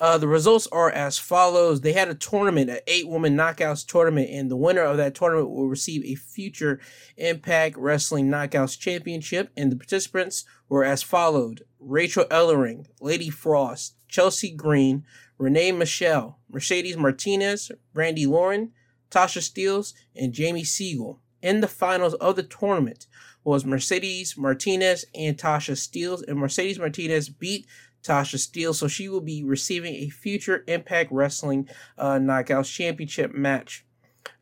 uh, the results are as follows. They had a tournament, an eight woman knockouts tournament, and the winner of that tournament will receive a future Impact Wrestling Knockouts Championship. And the participants were as followed Rachel Ellering, Lady Frost, Chelsea Green, Renee Michelle, Mercedes Martinez, Brandi Lauren, Tasha Steelz, and Jamie Siegel. In the finals of the tournament was Mercedes Martinez and Tasha Steelz, and Mercedes Martinez beat Tasha Steelz. So she will be receiving a future Impact Wrestling uh, Knockouts Championship match.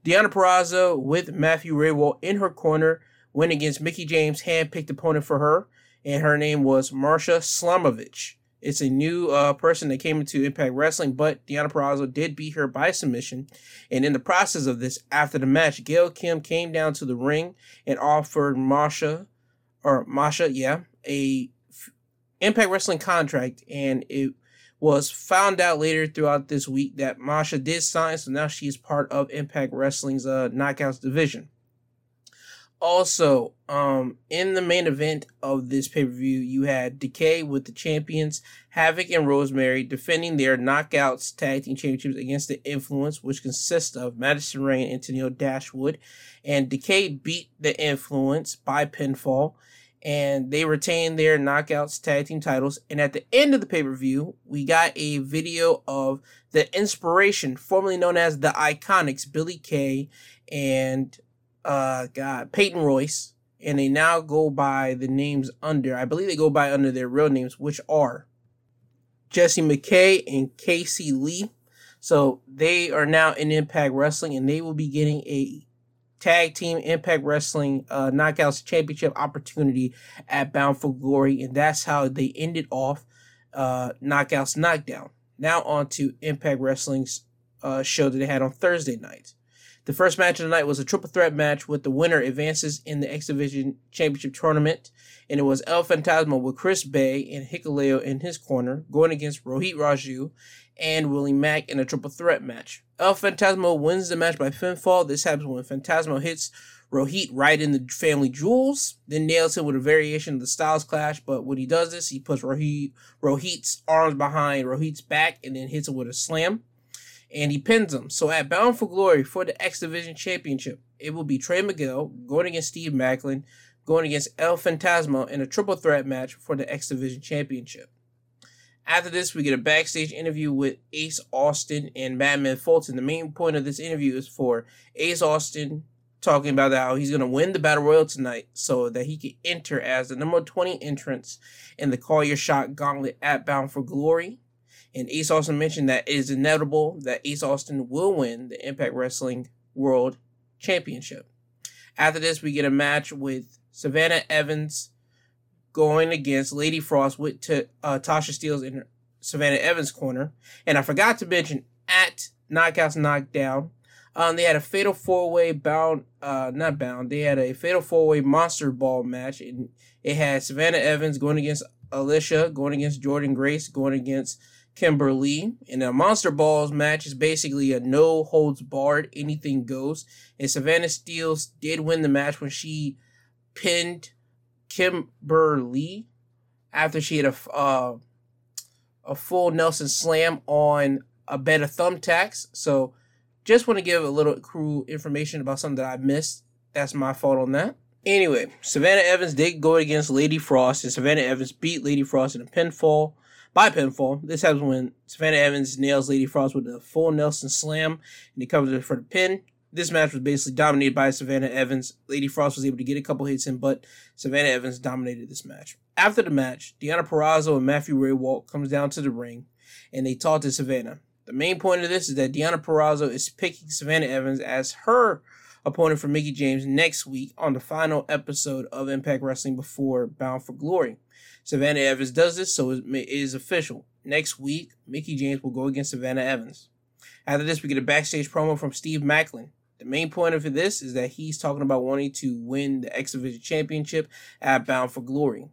Deonna Purrazzo with Matthew Rehwoldt in her corner went against Mickie James' hand-picked opponent for her, and her name was Marsha Slamovich. It's a new uh, person that came into Impact Wrestling, but Deonna Purrazzo did beat her by submission. And in the process of this, after the match, Gail Kim came down to the ring and offered Marsha, or Masha, yeah, a Impact Wrestling contract, and it was found out later throughout this week that Masha did sign, so now she's part of Impact Wrestling's uh, Knockouts division. Also, um, in the main event of this pay per view, you had Decay with the champions Havoc and Rosemary defending their Knockouts Tag Team Championships against the Influence, which consists of Madison Rayne and Tenille Dashwood. And Decay beat the Influence by pinfall and they retained their knockouts tag team titles. And at the end of the pay per view, we got a video of the inspiration, formerly known as the Iconics, Billie Kay and uh, God Peyton Royce, and they now go by the names under. I believe they go by under their real names, which are Jessie McKay and Casey Lee. So they are now in Impact Wrestling, and they will be getting a Tag Team Impact Wrestling uh, Knockouts Championship opportunity at Bound for Glory, and that's how they ended off uh, Knockouts Knockdown. Now on to Impact Wrestling's uh, show that they had on Thursday night. The first match of the night was a triple threat match with the winner advances in the X Division Championship tournament, and it was El Phantasmo with Chris Bey and Hikuleo in his corner going against Rohit Raju and Willie Mack in a triple threat match. El Phantasmo wins the match by pinfall. This happens when Phantasmo hits Rohit right in the family jewels, then nails him with a variation of the Styles Clash. But when he does this, he puts Rohit, Rohit's arms behind Rohit's back and then hits him with a slam. And he pins him. So at Bound for Glory for the X Division Championship, it will be Trey Miguel going against Steve Macklin, going against El Phantasmo in a triple threat match for the X Division Championship. After this, we get a backstage interview with Ace Austin and Madman Fulton. The main point of this interview is for Ace Austin talking about how he's going to win the Battle Royal tonight so that he can enter as the number 20 entrance in the Call Your Shot Gauntlet at Bound for Glory. And Ace Austin mentioned that it is inevitable that Ace Austin will win the Impact Wrestling World Championship. After this, we get a match with Savannah Evans going against Lady Frost with t- uh, Tasha Steelz in Savannah Evans' corner. And I forgot to mention at Knockouts Knockdown, um, they had a fatal four way bound, uh, not bound, they had a fatal four way monster ball match. And it had Savannah Evans going against Alicia, going against Jordan Grace, going against Kimber Lee. And a monster balls match is basically a no holds barred, anything goes. And Savannah Steelz did win the match when she pinned Kimber Lee after she had a uh, a full Nelson slam on a bed of thumbtacks. So just want to give a little crew information about something that I missed. That's my fault on that. Anyway, Savannah Evans did go against Lady Frost, and Savannah Evans beat Lady Frost in a pinfall by pinfall. This happens when Savannah Evans nails Lady Frost with a full Nelson slam, and he covers it for the pin this match was basically dominated by Savannah Evans. Lady Frost was able to get a couple hits in, but Savannah Evans dominated this match. After the match, Deonna Purrazzo and Matthew Rehwoldt comes down to the ring, and they talk to Savannah. The main point of this is that Deonna Purrazzo is picking Savannah Evans as her opponent for Mickie James next week on the final episode of Impact Wrestling before Bound for Glory. Savannah Evans does this, so it is official. Next week, Mickie James will go against Savannah Evans. After this, we get a backstage promo from Steve Macklin. The main point of this is that he's talking about wanting to win the X Division Championship at Bound for Glory.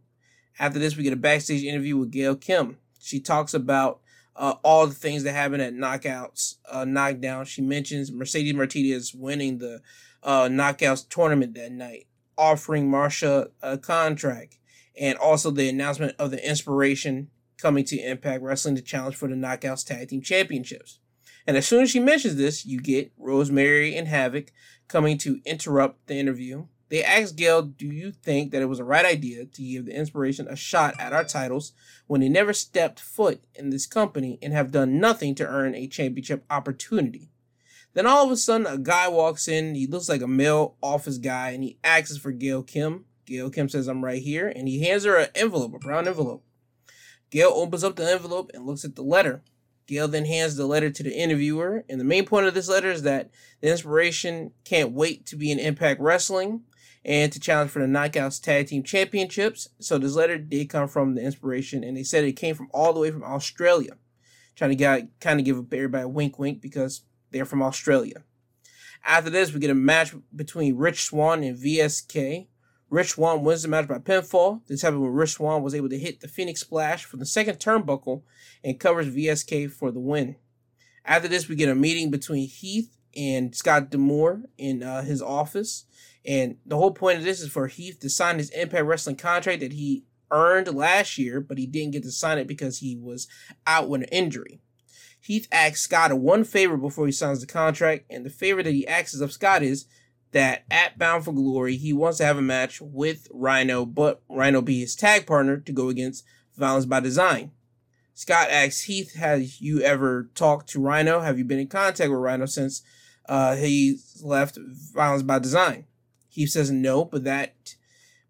After this, we get a backstage interview with Gail Kim. She talks about uh, all the things that happen at knockouts, uh, knockdown. She mentions Mercedes Martinez winning the uh, knockouts tournament that night, offering Marsha a contract, and also the announcement of the inspiration coming to Impact Wrestling to challenge for the Knockouts Tag Team Championships. And as soon as she mentions this, you get Rosemary and Havoc coming to interrupt the interview. They ask Gail, Do you think that it was a right idea to give the inspiration a shot at our titles when they never stepped foot in this company and have done nothing to earn a championship opportunity? Then all of a sudden, a guy walks in. He looks like a male office guy and he asks for Gail Kim. Gail Kim says, I'm right here. And he hands her an envelope, a brown envelope. Gail opens up the envelope and looks at the letter. Gail then hands the letter to the interviewer, and the main point of this letter is that the inspiration can't wait to be in Impact Wrestling and to challenge for the Knockouts Tag Team Championships. So this letter did come from the inspiration, and they said it came from all the way from Australia. Trying to get, kind of give everybody a wink wink because they're from Australia. After this, we get a match between Rich Swann and VSK. Rich Swann wins the match by pinfall. This happened when Rich Swann was able to hit the Phoenix Splash from the second turnbuckle and covers VSK for the win. After this, we get a meeting between Heath and Scott D'Amore in uh, his office. And the whole point of this is for Heath to sign his Impact Wrestling contract that he earned last year, but he didn't get to sign it because he was out with an injury. Heath asks Scott a one favor before he signs the contract, and the favor that he asks of Scott is that at Bound for Glory, he wants to have a match with Rhino, but Rhino be his tag partner to go against Violence by Design. Scott asks Heath, "Has you ever talked to Rhino? Have you been in contact with Rhino since uh, he left Violence by Design? Heath says no, but that,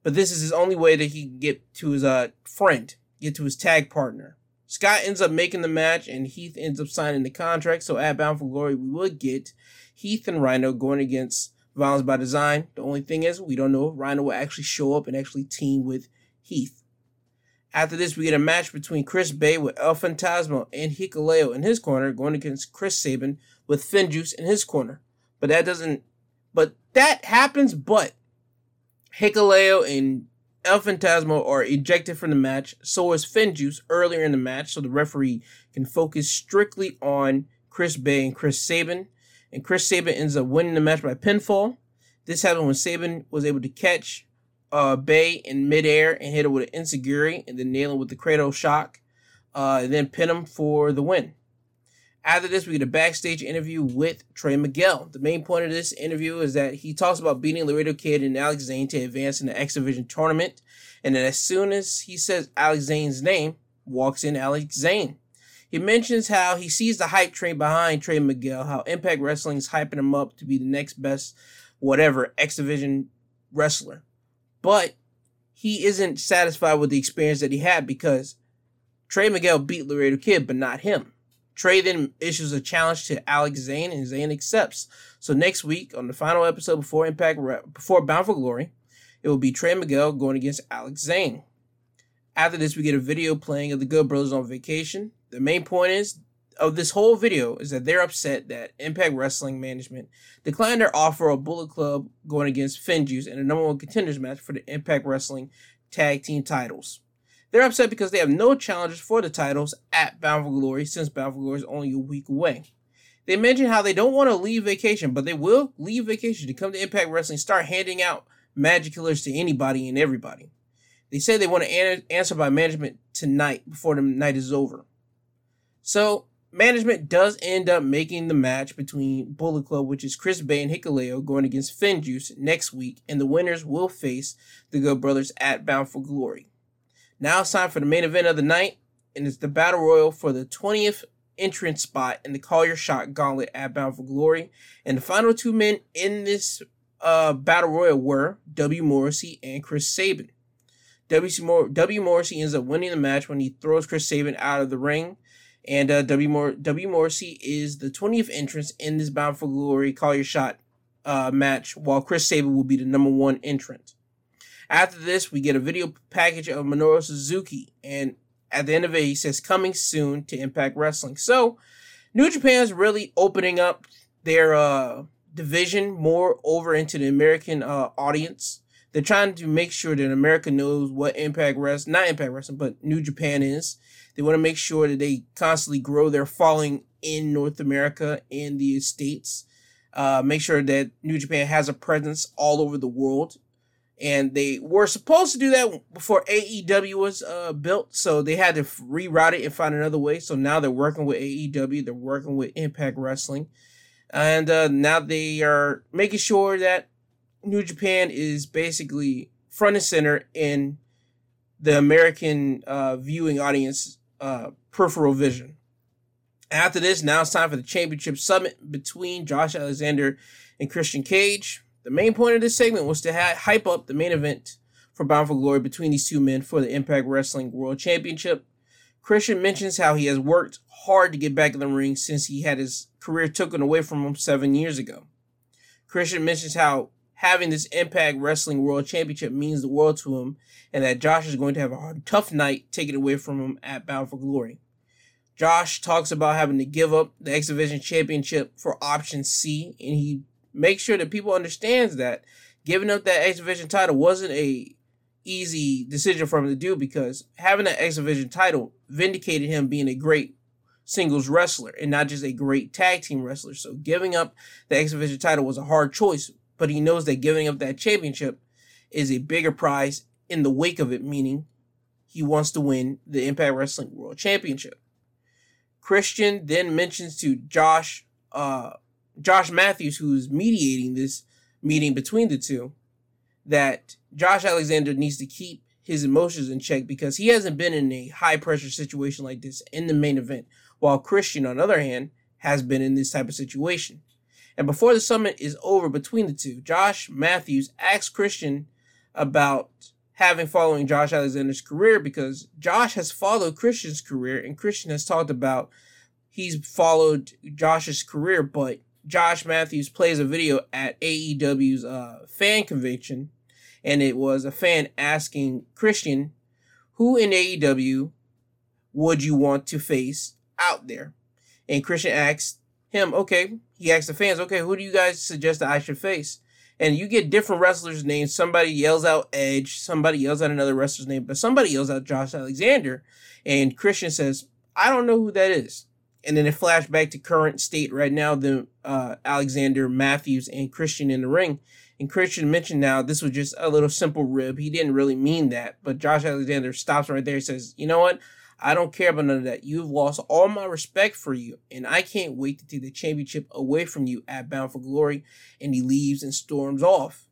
but this is his only way that he can get to his uh, friend, get to his tag partner. Scott ends up making the match, and Heath ends up signing the contract. So at Bound for Glory, we will get Heath and Rhino going against Violence by Design. The only thing is, we don't know if Rhino will actually show up and actually team with Heath. After this, we get a match between Chris Bey with El Phantasmo and Hikuleo in his corner, going against Chris Sabin with Finjuice in his corner. But that doesn't, but that happens, but Hikuleo and El Phantasmo are ejected from the match, so is Finjuice earlier in the match, so the referee can focus strictly on Chris Bey and Chris Sabin and Chris Sabin ends up winning the match by pinfall. This happened when Sabin was able to catch uh, Bey in midair and hit him with an enzuigiri and then nail him with the cradle shock, uh, and then pin him for the win. After this, we get a backstage interview with Trey Miguel. The main point of this interview is that he talks about beating Laredo Kid and Alex Zayne to advance in the X Division tournament. And then as soon as he says Alex Zayne's name, walks in Alex Zayne. He mentions how he sees the hype train behind Trey Miguel, how Impact Wrestling is hyping him up to be the next best, whatever, X Division wrestler. But he isn't satisfied with the experience that he had because Trey Miguel beat Laredo Kid, but not him. Trey then issues a challenge to Alex Zayne, and Zayne accepts. So next week, on the final episode before Impact, before Bound for Glory, it will be Trey Miguel going against Alex Zayne. After this, we get a video playing of the Good Brothers on vacation. The main point is of this whole video is that they're upset that Impact Wrestling management declined their offer of Bullet Club going against Finjuice in a number one contenders match for the Impact Wrestling tag team titles. They're upset because they have no challengers for the titles at Bound for Glory since Bound for Glory is only a week away. They mention how they don't want to leave vacation, but they will leave vacation to come to Impact Wrestling, start handing out magic killers to anybody and everybody. They say they want to answer by management tonight before the night is over. So management does end up making the match between Bullet Club, which is Chris Bey and Hikuleo, going against Finjuice next week, and the winners will face the Good Brothers at Bound for Glory. Now it's time for the main event of the night, and it's the Battle Royal for the 20th entrance spot in the Call Your Shot Gauntlet at Bound for Glory. And the final two men in this uh, Battle Royal were W. Morrissey and Chris Sabin. W. W. Morrissey ends up winning the match when he throws Chris Sabin out of the ring. And uh, W. Mor- W. Morrissey is the 20th entrance in this Bound for Glory Call Your Shot uh, match, while Chris Sabin will be the number one entrant. After this, we get a video package of Minoru Suzuki, and at the end of it, he says, coming soon to Impact Wrestling. So, New Japan is really opening up their uh, division more over into the American uh, audience. They're trying to make sure that America knows what Impact Wrestling, not Impact Wrestling, but New Japan is. They want to make sure that they constantly grow their following in North America and the States. Uh, make sure that New Japan has a presence all over the world. And they were supposed to do that before AEW was uh, built, so they had to reroute it and find another way. So now they're working with AEW, they're working with Impact Wrestling, and uh, now they are making sure that New Japan is basically front and center in the American uh, viewing audience uh, peripheral vision. After this, now it's time for the championship summit between Josh Alexander and Christian Cage. The main point of this segment was to ha- hype up the main event for Bound for Glory between these two men for the Impact Wrestling World Championship. Christian mentions how he has worked hard to get back in the ring since he had his career taken away from him seven years ago. Christian mentions how having this Impact Wrestling World Championship means the world to him and that Josh is going to have a hard, tough night taken away from him at Bound for Glory. Josh talks about having to give up the X Division Championship for option C, and he makes sure that people understands that giving up that X Division title wasn't a easy decision for him to do because having that X Division title vindicated him being a great singles wrestler and not just a great tag team wrestler. So giving up the X Division title was a hard choice, but he knows that giving up that championship is a bigger prize in the wake of it, meaning he wants to win the Impact Wrestling World Championship. Christian then mentions to Josh, uh, Josh Matthews, who's mediating this meeting between the two, that Josh Alexander needs to keep his emotions in check because he hasn't been in a high pressure situation like this in the main event, while Christian, on the other hand, has been in this type of situation. And before the summit is over between the two, Josh Matthews asks Christian about having following Josh Alexander's career because Josh has followed Christian's career and Christian has talked about he's followed Josh's career, but Josh Matthews plays a video at AEW's uh, fan convention, and it was a fan asking Christian, "Who in AEW would you want to face out there?" And Christian asked him, "Okay." He asked the fans, "Okay, who do you guys suggest that I should face?" and you get different wrestlers' names. Somebody yells out Edge, somebody yells out another wrestler's name, but somebody yells out Josh Alexander, and Christian says, "I don't know who that is." And then it flashed back to current state right now, the uh, Alexander Matthews and Christian in the ring. And Christian mentioned now this was just a little simple rib. He didn't really mean that, but Josh Alexander stops right there and says, "You know what? I don't care about none of that. You've lost all my respect for you, and I can't wait to take the championship away from you at Bound for Glory. And he leaves and storms off.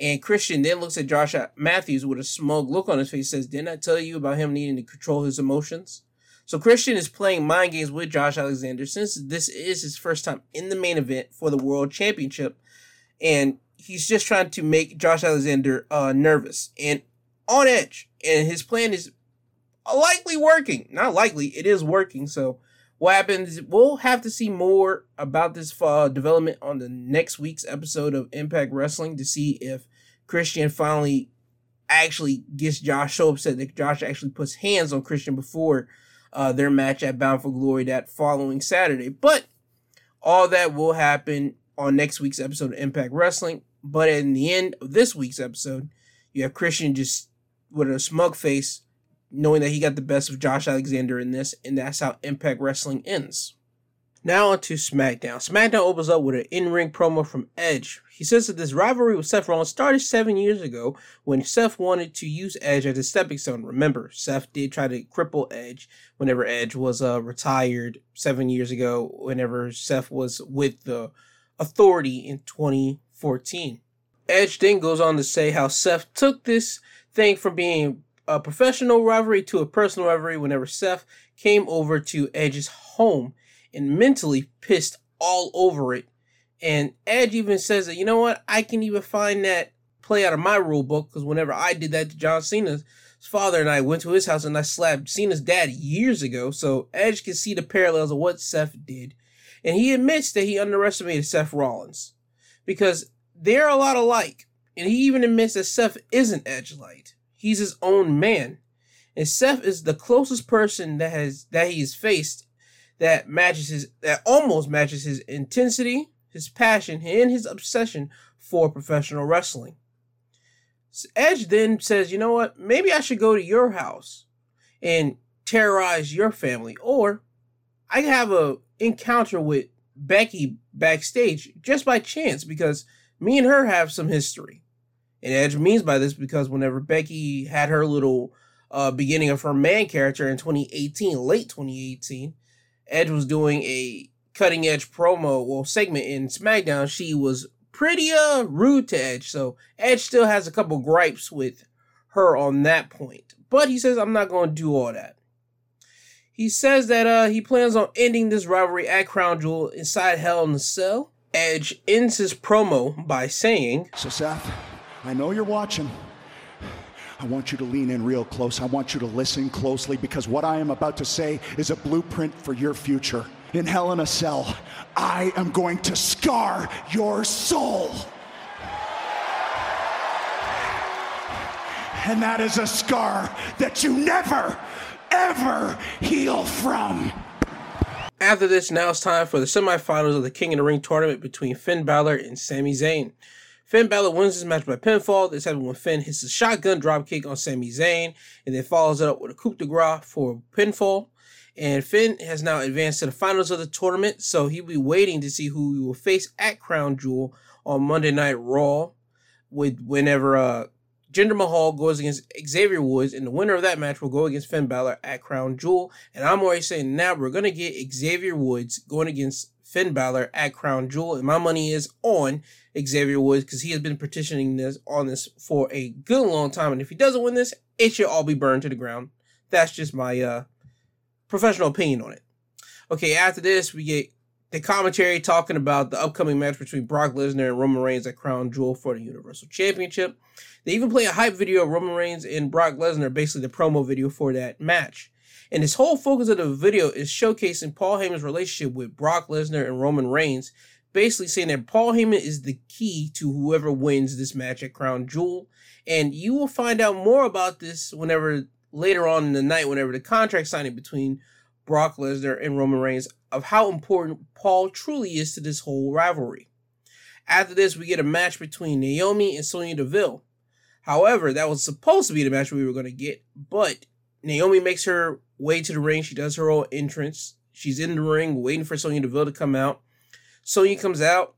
And Christian then looks at Josh Matthews with a smug look on his face, says, Didn't I tell you about him needing to control his emotions? So Christian is playing mind games with Josh Alexander since this is his first time in the main event for the World Championship. And he's just trying to make Josh Alexander uh, nervous and on edge. And his plan is likely working. Not likely, it is working. So what happens? We'll have to see more about this uh, development on the next week's episode of Impact Wrestling to see if Christian finally actually gets Josh so upset that Josh actually puts hands on Christian before uh, their match at Bound for Glory that following Saturday. But all that will happen on next week's episode of Impact Wrestling. But in the end of this week's episode, you have Christian just with a smug face knowing that he got the best of Josh Alexander in this, and that's how Impact Wrestling ends. Now on to SmackDown. SmackDown opens up with an in-ring promo from Edge. He says that this rivalry with Seth Rollins started seven years ago when Seth wanted to use Edge as a stepping stone. Remember, Seth did try to cripple Edge whenever Edge was uh, retired seven years ago, whenever Seth was with the Authority in 2014. Edge then goes on to say how Seth took this thing from being a professional rivalry to a personal rivalry whenever Seth came over to Edge's home and mentally pissed all over it. And Edge even says that, you know what, I can even find that play out of my rule book because whenever I did that to John Cena's father and I went to his house and I slapped Cena's dad years ago. So Edge can see the parallels of what Seth did. And he admits that he underestimated Seth Rollins because they're a lot alike. And he even admits that Seth isn't Edge light. He's his own man. And Seth is the closest person that has that he's faced that matches his that almost matches his intensity, his passion, and his obsession for professional wrestling. Edge then says, "You know what? Maybe I should go to your house and terrorize your family, or I have a encounter with Becky backstage just by chance because me and her have some history." And Edge means by this because whenever Becky had her little uh, beginning of her man character in 2018, late 2018, Edge was doing a cutting edge promo, well, segment in SmackDown. She was pretty uh rude to Edge, so Edge still has a couple gripes with her on that point. But he says, I'm not going to do all that. He says that uh, he plans on ending this rivalry at Crown Jewel inside Hell in a Cell. Edge ends his promo by saying, So, Seth, I know you're watching. I want you to lean in real close. I want you to listen closely because what I am about to say is a blueprint for your future. In Hell in a Cell, I am going to scar your soul. And that is a scar that you never, ever heal from. After this, now it's time for the semifinals of the King of the Ring tournament between Finn Balor and Sami Zayn. Finn Balor wins this match by pinfall. This happened when Finn hits a shotgun dropkick on Sami Zayn and then follows it up with a coup de grace for pinfall. And Finn has now advanced to the finals of the tournament, so he'll be waiting to see who he will face at Crown Jewel on Monday Night Raw. With whenever uh, Jinder Mahal goes against Xavier Woods, and the winner of that match will go against Finn Balor at Crown Jewel. And I'm already saying now we're gonna get Xavier Woods going against Finn Balor at Crown Jewel, and my money is on Xavier Woods because he has been petitioning this on this for a good long time. And if he doesn't win this, it should all be burned to the ground. That's just my uh, professional opinion on it. Okay, after this, we get the commentary talking about the upcoming match between Brock Lesnar and Roman Reigns at Crown Jewel for the Universal Championship. They even play a hype video of Roman Reigns and Brock Lesnar, basically the promo video for that match. And this whole focus of the video is showcasing Paul Heyman's relationship with Brock Lesnar and Roman Reigns, basically saying that Paul Heyman is the key to whoever wins this match at Crown Jewel. And you will find out more about this whenever later on in the night, whenever the contract signing between Brock Lesnar and Roman Reigns, of how important Paul truly is to this whole rivalry. After this, we get a match between Naomi and Sonya Deville. However, that was supposed to be the match we were going to get, but Naomi makes her way to the ring. She does her own entrance. She's in the ring waiting for Sonya Deville to come out. Sonya comes out,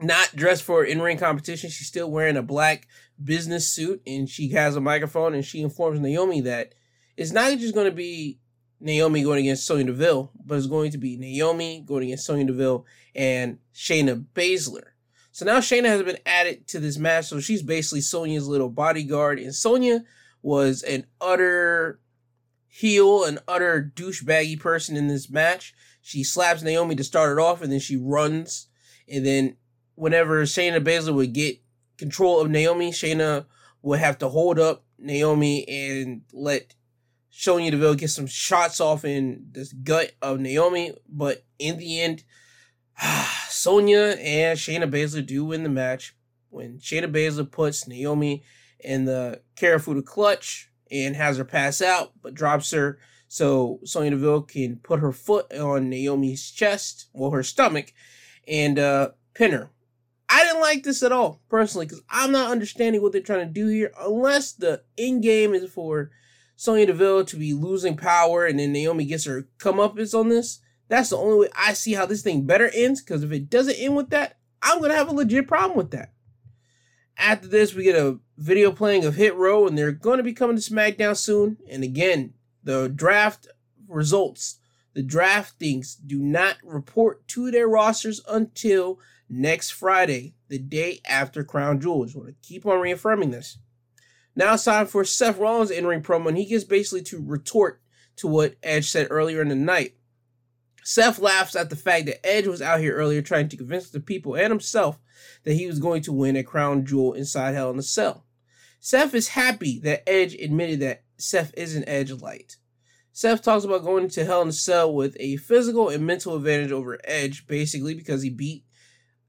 not dressed for in ring competition. She's still wearing a black business suit and she has a microphone and she informs Naomi that it's not just going to be Naomi going against Sonya Deville, but it's going to be Naomi going against Sonya Deville and Shayna Baszler. So now Shayna has been added to this match, so she's basically Sonya's little bodyguard, and Sonya was an utter heel, an utter douchebaggy person in this match. She slaps Naomi to start it off, and then she runs. And then whenever Shayna Baszler would get control of Naomi, Shayna would have to hold up Naomi and let Sonya Deville get some shots off in this gut of Naomi. But in the end, Sonya and Shayna Baszler do win the match when Shayna Baszler puts Naomi in the Kirifuda clutch and has her pass out, but drops her so Sonya Deville can put her foot on Naomi's chest, well, her stomach, and uh, pin her. I didn't like this at all, personally, because I'm not understanding what they're trying to do here, unless the end game is for Sonya Deville to be losing power and then Naomi gets her comeuppance on this. That's the only way I see how this thing better ends, because if it doesn't end with that, I'm going to have a legit problem with that. After this, we get a video playing of Hit Row, and they're going to be coming to SmackDown soon. And again, the draft results, the draftings do not report to their rosters until next Friday, the day after Crown Jewel. Just want to keep on reaffirming this. Now it's time for Seth Rollins' in-ring promo, and he gets basically to retort to what Edge said earlier in the night. Seth laughs at the fact that Edge was out here earlier trying to convince the people and himself that he was going to win a crown jewel inside Hell in a Cell. Seth is happy that Edge admitted that Seth isn't Edge light. Seth talks about going to Hell in a Cell with a physical and mental advantage over Edge, basically because he beat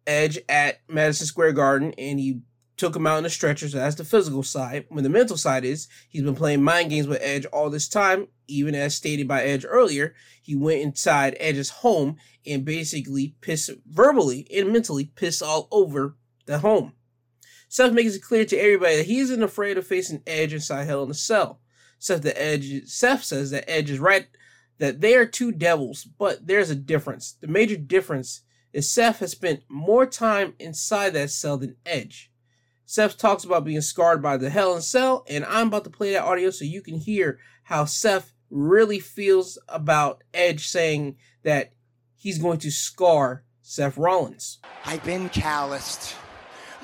Edge at Madison Square Garden and he took him out in a stretcher, so that's the physical side. When the mental side is, he's been playing mind games with Edge all this time, even as stated by Edge earlier. He went inside Edge's home and basically pissed verbally and mentally pissed all over the home. Seth makes it clear to everybody that he isn't afraid of facing Edge inside Hell in a Cell. Seth the Edge Seth says that Edge is right that they are two devils, but there's a difference. The major difference is Seth has spent more time inside that cell than Edge. Seth talks about being scarred by the Hell in Cell, and I'm about to play that audio so you can hear how Seth really feels about Edge saying that he's going to scar Seth Rollins. I've been calloused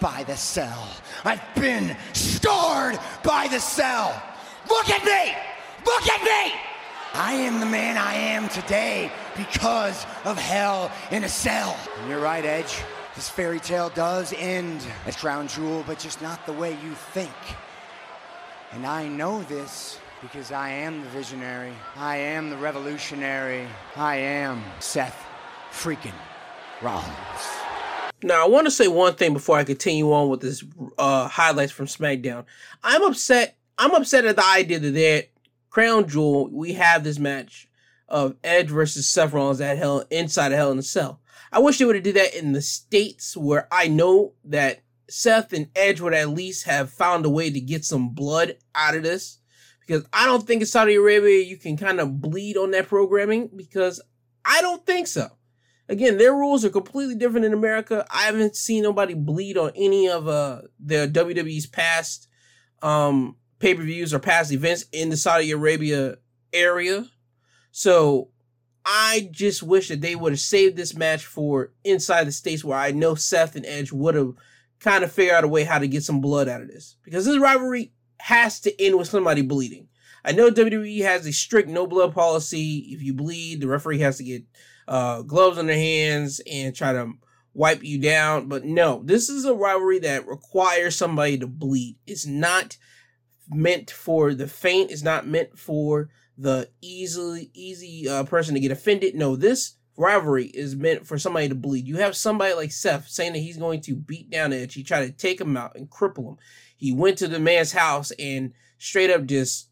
by the cell. I've been scarred by the cell. Look at me! Look at me! I am the man I am today because of hell in a cell. And you're right, Edge. This fairy tale does end as Crown Jewel, but just not the way you think. And I know this because I am the visionary. I am the revolutionary. I am Seth freaking Rollins. Now, I want to say one thing before I continue on with this uh, highlights from SmackDown. I'm upset. I'm upset at the idea that that Crown Jewel, we have this match of Edge versus Seth Rollins at Hell inside of Hell in a Cell. I wish they would have did that in the states where I know that Seth and Edge would at least have found a way to get some blood out of this. Because I don't think in Saudi Arabia you can kind of bleed on that programming because I don't think so. Again, their rules are completely different in America. I haven't seen nobody bleed on any of uh the WWE's past um pay-per-views or past events in the Saudi Arabia area. So I just wish that they would have saved this match for inside the states where I know Seth and Edge would have kind of figured out a way how to get some blood out of this. Because this rivalry has to end with somebody bleeding. I know WWE has a strict no blood policy. If you bleed, the referee has to get uh, gloves on their hands and try to wipe you down. But no, this is a rivalry that requires somebody to bleed. It's not meant for the faint. It's not meant for the easily easy uh, person to get offended. No, this rivalry is meant for somebody to bleed. You have somebody like Seth saying that he's going to beat down Edge. He tried to take him out and cripple him. He went to the man's house and straight up just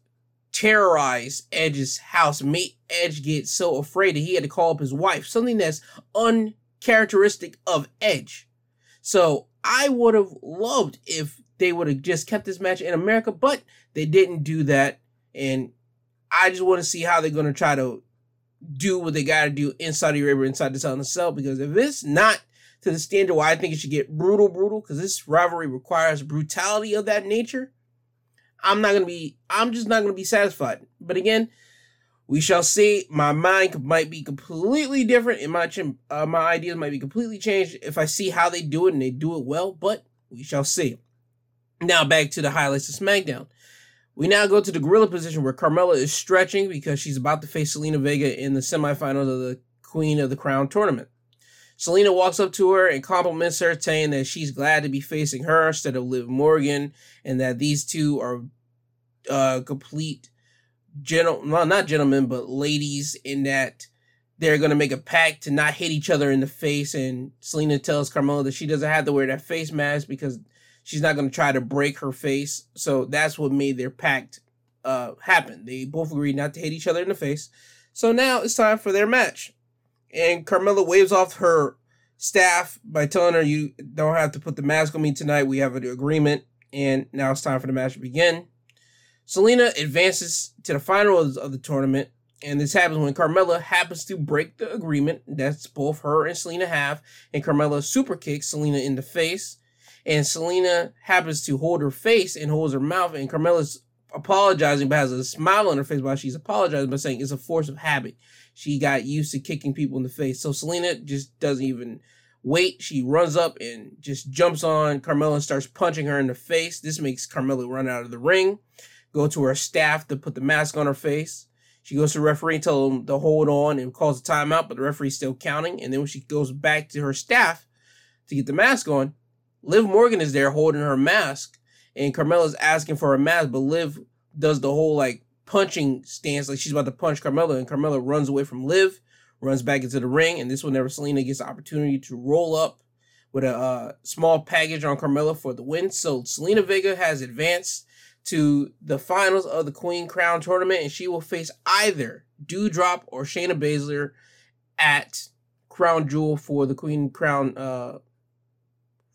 terrorized Edge's house, made Edge get so afraid that he had to call up his wife, something that's uncharacteristic of Edge. So I would have loved if they would have just kept this match in America, but they didn't do that. And I just want to see how they're going to try to do what they got to do in Saudi Arabia, inside the Southern Cell. Because if it's not to the standard where I think it should get brutal, brutal, because this rivalry requires brutality of that nature, I'm not going to be, I'm just not going to be satisfied. But again, we shall see. My mind might be completely different, and my uh, my ideas might be completely changed if I see how they do it and they do it well. But we shall see. Now back to the highlights of SmackDown. We now go to the gorilla position where Carmella is stretching because she's about to face Zelina Vega in the semifinals of the Queen of the Crown tournament. Zelina walks up to her and compliments her, saying that she's glad to be facing her instead of Liv Morgan, and that these two are uh, complete gentle, well, not gentlemen, but ladies, in that they're going to make a pact to not hit each other in the face. And Zelina tells Carmella that she doesn't have to wear that face mask because she's not going to try to break her face. So that's what made their pact uh, happen. They both agreed not to hit each other in the face. So now it's time for their match. And Carmella waves off her staff by telling her, You don't have to put the mask on me tonight. We have an agreement. And now it's time for the match to begin. Zelina advances to the finals of the tournament. And this happens when Carmella happens to break the agreement that's both her and Zelina have. And Carmella super kicks Zelina in the face and Zelina happens to hold her face and holds her mouth, and Carmella's apologizing but has a smile on her face while she's apologizing by saying it's a force of habit. She got used to kicking people in the face. So Zelina just doesn't even wait. She runs up and just jumps on Carmella and starts punching her in the face. This makes Carmella run out of the ring, go to her staff to put the mask on her face. She goes to the referee and tells him to hold on and calls a timeout, but the referee's still counting. And then when she goes back to her staff to get the mask on, Liv Morgan is there holding her mask, and Carmella's asking for a mask, but Liv does the whole like punching stance, like she's about to punch Carmella, and Carmella runs away from Liv, runs back into the ring, and this whenever Zelina gets the opportunity to roll up with a uh, small package on Carmella for the win. So Zelina Vega has advanced to the finals of the Queen Crown tournament, and she will face either Doudrop or Shayna Baszler at Crown Jewel for the Queen Crown uh,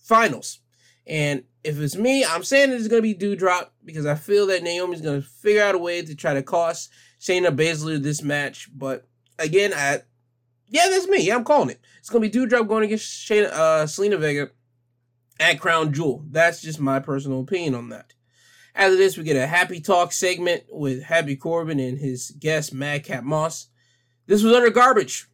finals. And if it's me, I'm saying it's going to be Doudrop because I feel that Naomi's going to figure out a way to try to cost Shayna Baszler this match. But again, I yeah, that's me. Yeah, I'm calling it. It's going to be Doudrop going against Shayna, uh, Zelina Vega at Crown Jewel. That's just my personal opinion on that. After this, we get a happy talk segment with Happy Corbin and his guest Madcap Moss. This was utter garbage.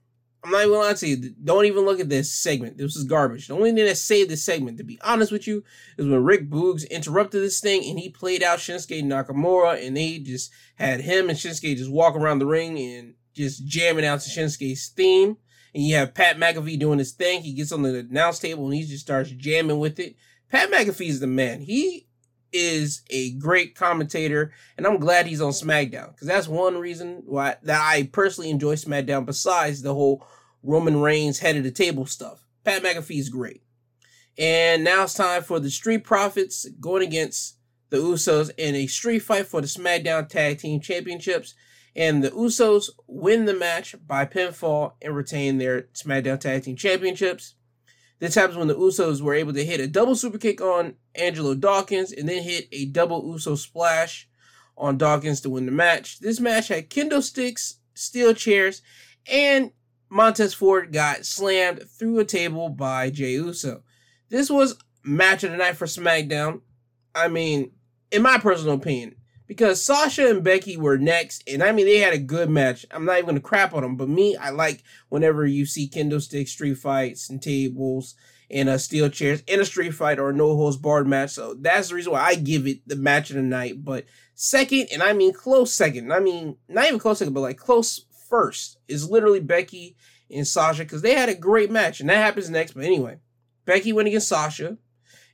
I'm not even lying to you. Don't even look at this segment. This is garbage. The only thing that saved this segment, to be honest with you, is when Rick Boogs interrupted this thing and he played out Shinsuke Nakamura and they just had him and Shinsuke just walk around the ring and just jamming out to Shinsuke's theme. And you have Pat McAfee doing his thing. He gets on the announce table and he just starts jamming with it. Pat McAfee is the man. He is a great commentator, and I'm glad he's on SmackDown because that's one reason why that I personally enjoy SmackDown. Besides the whole Roman Reigns head of the table stuff, Pat McAfee is great. And now it's time for the Street Profits going against the Usos in a street fight for the SmackDown Tag Team Championships. And the Usos win the match by pinfall and retain their SmackDown Tag Team Championships. This happens when the Usos were able to hit a double super kick on Angelo Dawkins and then hit a double Uso splash on Dawkins to win the match. This match had kendo sticks, steel chairs, and Montez Ford got slammed through a table by Jey Uso. This was match of the night for SmackDown. I mean, in my personal opinion, because Sasha and Becky were next, and I mean they had a good match. I'm not even gonna crap on them, but me, I like whenever you see kendo sticks, street fights, and tables, and uh, steel chairs in a street fight or no holds barred match. So that's the reason why I give it the match of the night. But second, and I mean close second, I mean not even close second, but like close first is literally Becky and Sasha because they had a great match, and that happens next. But anyway, Becky went against Sasha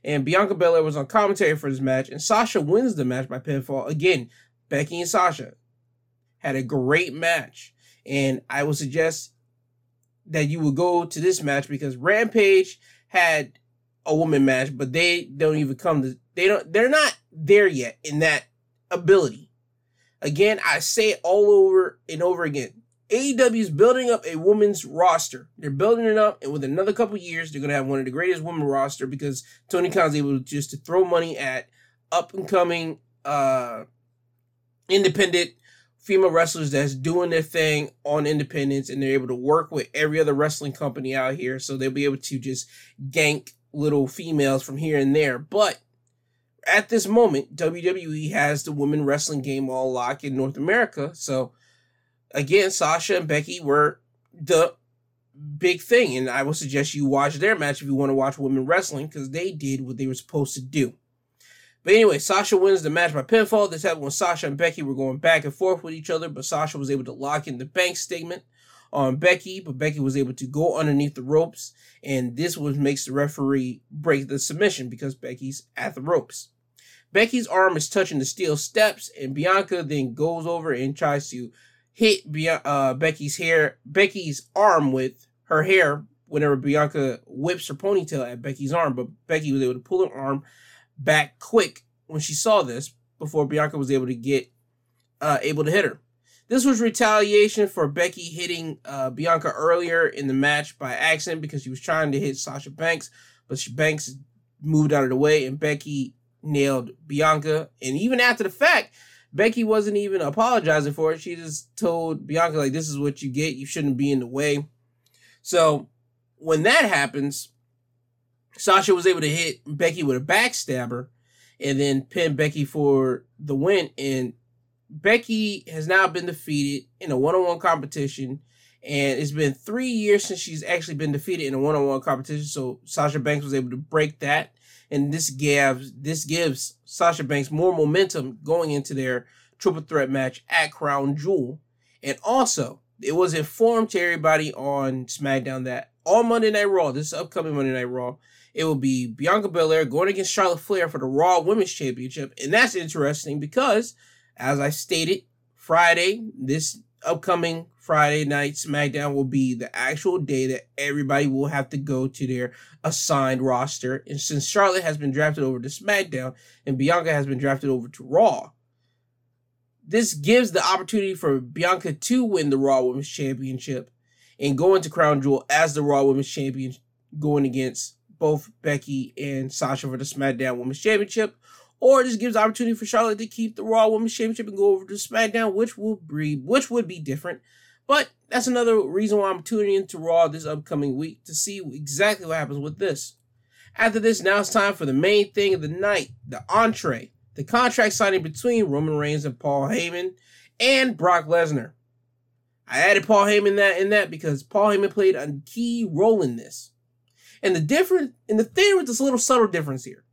and Bianca Belair was on commentary for this match, and Sasha wins the match by pinfall. Again, Becky and Sasha had a great match, and I would suggest that you would go to this match because Rampage had a woman match, but they don't even come to they don't they're not there yet in that ability. Again, I say it all over and over again. AEW is building up a women's roster. They're building it up, and with another couple years, they're going to have one of the greatest women roster because Tony Khan's able to just to throw money at up and coming uh, independent female wrestlers that's doing their thing on independence, and they're able to work with every other wrestling company out here, so they'll be able to just gank little females from here and there. But at this moment, WWE has the women wrestling game all locked in North America, so again, Sasha and Becky were the big thing, and I would suggest you watch their match if you want to watch women wrestling because they did what they were supposed to do. But anyway, Sasha wins the match by pinfall. This happened when Sasha and Becky were going back and forth with each other, but Sasha was able to lock in the bank statement on Becky, but Becky was able to go underneath the ropes, and this was makes the referee break the submission because Becky's at the ropes. Becky's arm is touching the steel steps, and Bianca then goes over and tries to hit uh, Becky's hair, Becky's arm with her hair whenever Bianca whips her ponytail at Becky's arm, but Becky was able to pull her arm back quick when she saw this before Bianca was able to get uh, able to hit her. This was retaliation for Becky hitting uh, Bianca earlier in the match by accident because she was trying to hit Sasha Banks, but she, Banks moved out of the way and Becky nailed Bianca. And even after the fact, Becky wasn't even apologizing for it. She just told Bianca, like, this is what you get. You shouldn't be in the way. So when that happens, Sasha was able to hit Becky with a backstabber and then pin Becky for the win. And Becky has now been defeated in a one on one competition. And it's been three years since she's actually been defeated in a one on one competition. So Sasha Banks was able to break that and this gives this gives Sasha Banks more momentum going into their triple threat match at Crown Jewel. And also, it was informed to everybody on SmackDown that on Monday Night Raw, this upcoming Monday Night Raw, it will be Bianca Belair going against Charlotte Flair for the Raw Women's Championship. And that's interesting because, as I stated, Friday, this upcoming Friday night SmackDown will be the actual day that everybody will have to go to their assigned roster. And since Charlotte has been drafted over to SmackDown and Bianca has been drafted over to Raw, this gives the opportunity for Bianca to win the Raw Women's Championship and go into Crown Jewel as the Raw Women's Champion, going against both Becky and Sasha for the SmackDown Women's Championship or this gives opportunity for Charlotte to keep the Raw Women's Championship and go over to SmackDown, which will be which would be different. But that's another reason why I'm tuning into Raw this upcoming week to see exactly what happens with this. After this, now it's time for the main thing of the night, the entree, the contract signing between Roman Reigns and Paul Heyman and Brock Lesnar. I added Paul Heyman that in that because Paul Heyman played a key role in this. And the difference in the theater with this little subtle difference here.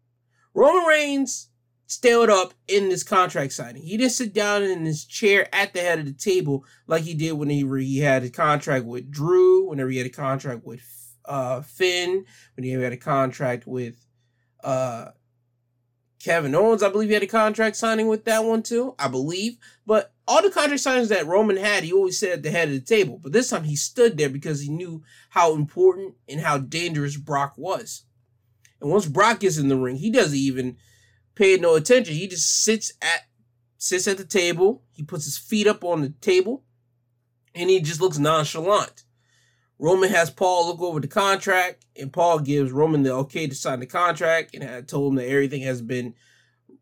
Roman Reigns stayed up in this contract signing. He didn't sit down in his chair at the head of the table like he did whenever he had a contract with Drew, whenever he had a contract with uh, Finn, when he had a contract with uh, Kevin Owens, I believe he had a contract signing with that one too, I believe. But all the contract signings that Roman had, he always said at the head of the table. But this time he stood there because he knew how important and how dangerous Brock was. And once Brock gets in the ring, he doesn't even pay no attention. He just sits at sits at the table. He puts his feet up on the table, and he just looks nonchalant. Roman has Paul look over the contract, and Paul gives Roman the okay to sign the contract, and had told him that everything has been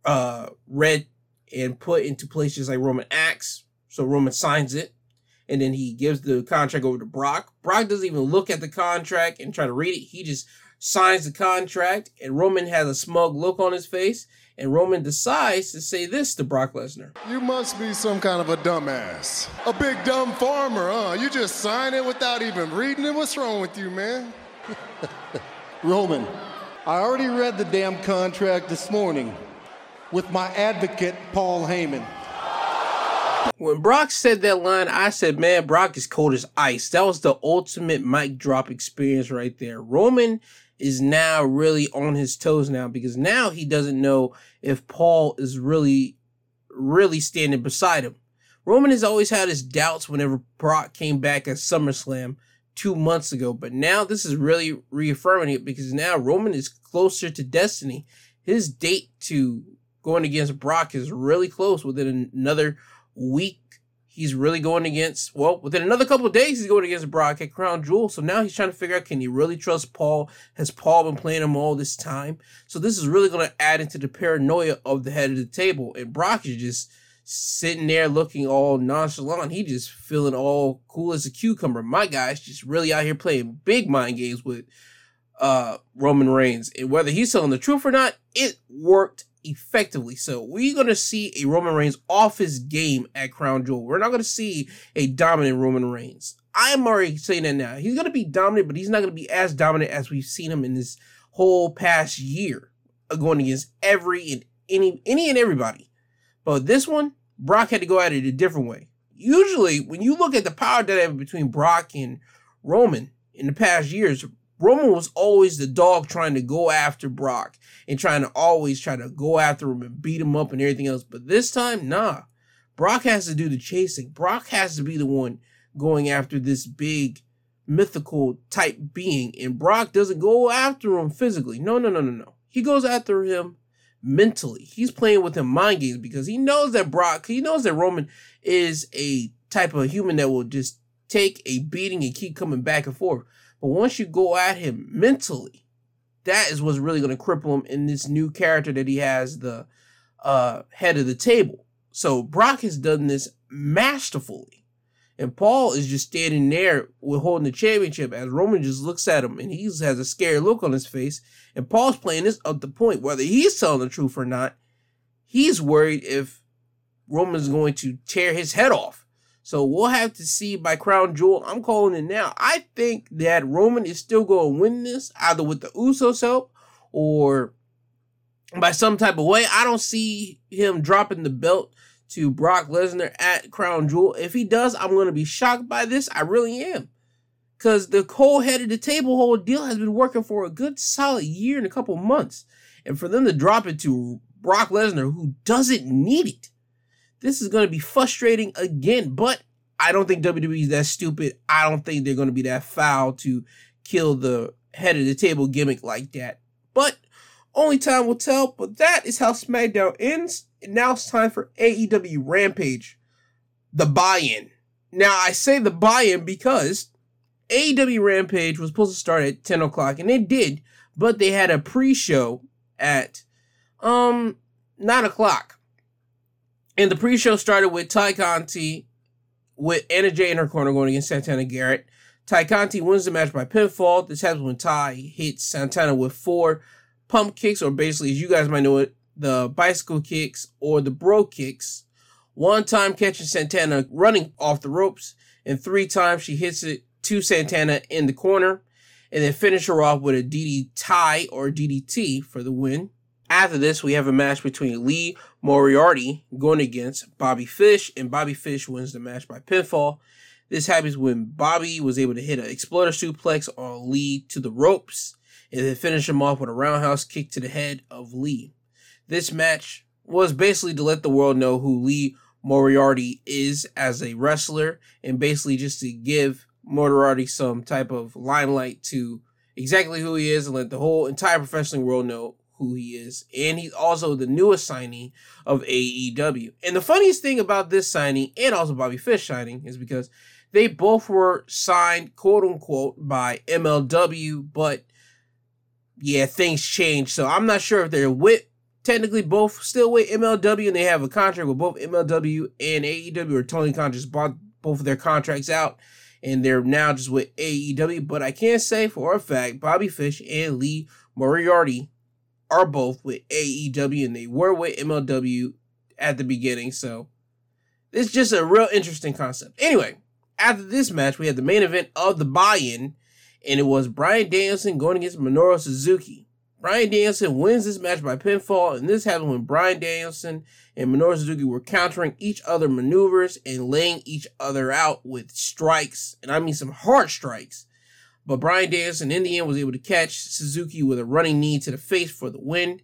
uh, read and put into places like Roman acts. So Roman signs it, and then he gives the contract over to Brock. Brock doesn't even look at the contract and try to read it. He just signs the contract, and Roman has a smug look on his face. And Roman decides to say this to Brock Lesnar. You must be some kind of a dumbass. A big dumb farmer, huh? You just sign it without even reading it? What's wrong with you, man? Roman, I already read the damn contract this morning with my advocate, Paul Heyman. When Brock said that line, I said, man, Brock is cold as ice. That was the ultimate mic drop experience right there. Roman is now really on his toes now because now he doesn't know if Paul is really, really standing beside him. Roman has always had his doubts whenever Brock came back at SummerSlam two months ago, but now this is really reaffirming it because now Roman is closer to destiny. His date to going against Brock is really close within another week he's really going against, well, within another couple of days, he's going against Brock at Crown Jewel. So now he's trying to figure out can he really trust Paul? Has Paul been playing him all this time? So this is really going to add into the paranoia of the head of the table. And Brock is just sitting there looking all nonchalant. He just feeling all cool as a cucumber. My guy's just really out here playing big mind games with uh Roman Reigns. And whether he's telling the truth or not, it worked effectively. So we're going to see a Roman Reigns off his game at Crown Jewel. We're not going to see a dominant Roman Reigns. I'm already saying that now. He's going to be dominant, but he's not going to be as dominant as we've seen him in this whole past year, uh, going against every and any any and everybody. But this one, Brock had to go at it a different way. Usually, when you look at the power dynamic between Brock and Roman in the past years, Roman was always the dog trying to go after Brock and trying to always try to go after him and beat him up and everything else. But this time, nah. Brock has to do the chasing. Brock has to be the one going after this big mythical type being. And Brock doesn't go after him physically. No, no, no, no, no. He goes after him mentally. He's playing with him mind games because he knows that Brock, he knows that Roman is a type of human that will just take a beating and keep coming back and forth. But once you go at him mentally, that is what's really going to cripple him in this new character that he has, the uh, head of the table. So Brock has done this masterfully. And Paul is just standing there with holding the championship as Roman just looks at him and he has a scared look on his face. And Paul's playing this up the point, whether he's telling the truth or not. He's worried if Roman's going to tear his head off. So we'll have to see by Crown Jewel. I'm calling it now. I think that Roman is still going to win this, either with the Usos help or by some type of way. I don't see him dropping the belt to Brock Lesnar at Crown Jewel. If he does, I'm going to be shocked by this. I really am. Because the whole head of the table whole deal has been working for a good solid year and a couple months. And for them to drop it to Brock Lesnar, who doesn't need it, this is going to be frustrating again, but I don't think WWE is that stupid. I don't think they're going to be that foul to kill the head of the table gimmick like that. But only time will tell. But that is how SmackDown ends. And now it's time for AEW Rampage, the buy-in. Now I say the buy-in because AEW Rampage was supposed to start at 10 o'clock, and it did, but they had a pre-show at um 9 o'clock. And the pre-show started with Tay Conti with Anna Jay in her corner going against Santana Garrett. Tay Conti wins the match by pinfall. This happens when Ty hits Santana with four pump kicks, or basically, as you guys might know it, the bicycle kicks or the bro kicks. One time catching Santana running off the ropes, and three times she hits it to Santana in the corner, and then finish her off with a DDT or DDT for the win. After this, we have a match between Lee Moriarty going against Bobby Fish, and Bobby Fish wins the match by pinfall. This happens when Bobby was able to hit an exploder suplex on Lee to the ropes, and then finish him off with a roundhouse kick to the head of Lee. this match was basically to let the world know who Lee Moriarty is as a wrestler and basically just to give Moriarty some type of limelight to exactly who he is and let the whole entire professional world know who he is. And he's also the newest signing of AEW. And the funniest thing about this signing and also Bobby Fish signing is because they both were signed, quote unquote, by MLW, but yeah, things changed. So I'm not sure if they're with technically both still with MLW and they have a contract with both MLW and AEW or Tony Khan just bought both of their contracts out and they're now just with AEW. But I can't say for a fact Bobby Fish and Lee Moriarty are both with AEW and they were with MLW at the beginning. So it's just a real interesting concept. Anyway, after this match, we had the main event of the buy-in, and it was Bryan Danielson going against Minoru Suzuki. Bryan Danielson wins this match by pinfall, and this happened when Bryan Danielson and Minoru Suzuki were countering each other maneuvers and laying each other out with strikes, and I mean some hard strikes. But Bryan Danielson in the end was able to catch Suzuki with a running knee to the face for the win.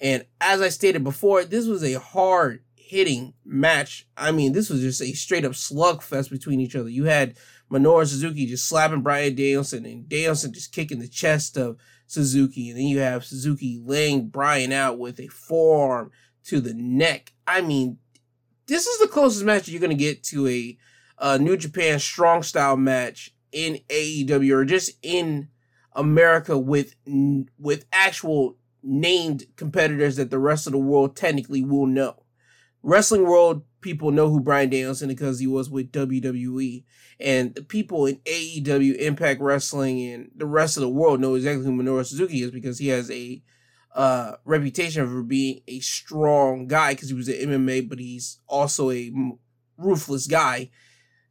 And as I stated before, this was a hard hitting match. I mean, this was just a straight up slugfest between each other. You had Minoru Suzuki just slapping Bryan Danielson and Danielson just kicking the chest of Suzuki. And then you have Suzuki laying Bryan out with a forearm to the neck. I mean, this is the closest match you're going to get to a, a New Japan strong style match in AEW or just in America with with actual named competitors that the rest of the world technically will know. Wrestling world people know who Bryan Danielson because he was with WWE, and the people in AEW, Impact Wrestling, and the rest of the world know exactly who Minoru Suzuki is because he has a uh, reputation for being a strong guy because he was an MMA, but he's also a ruthless guy.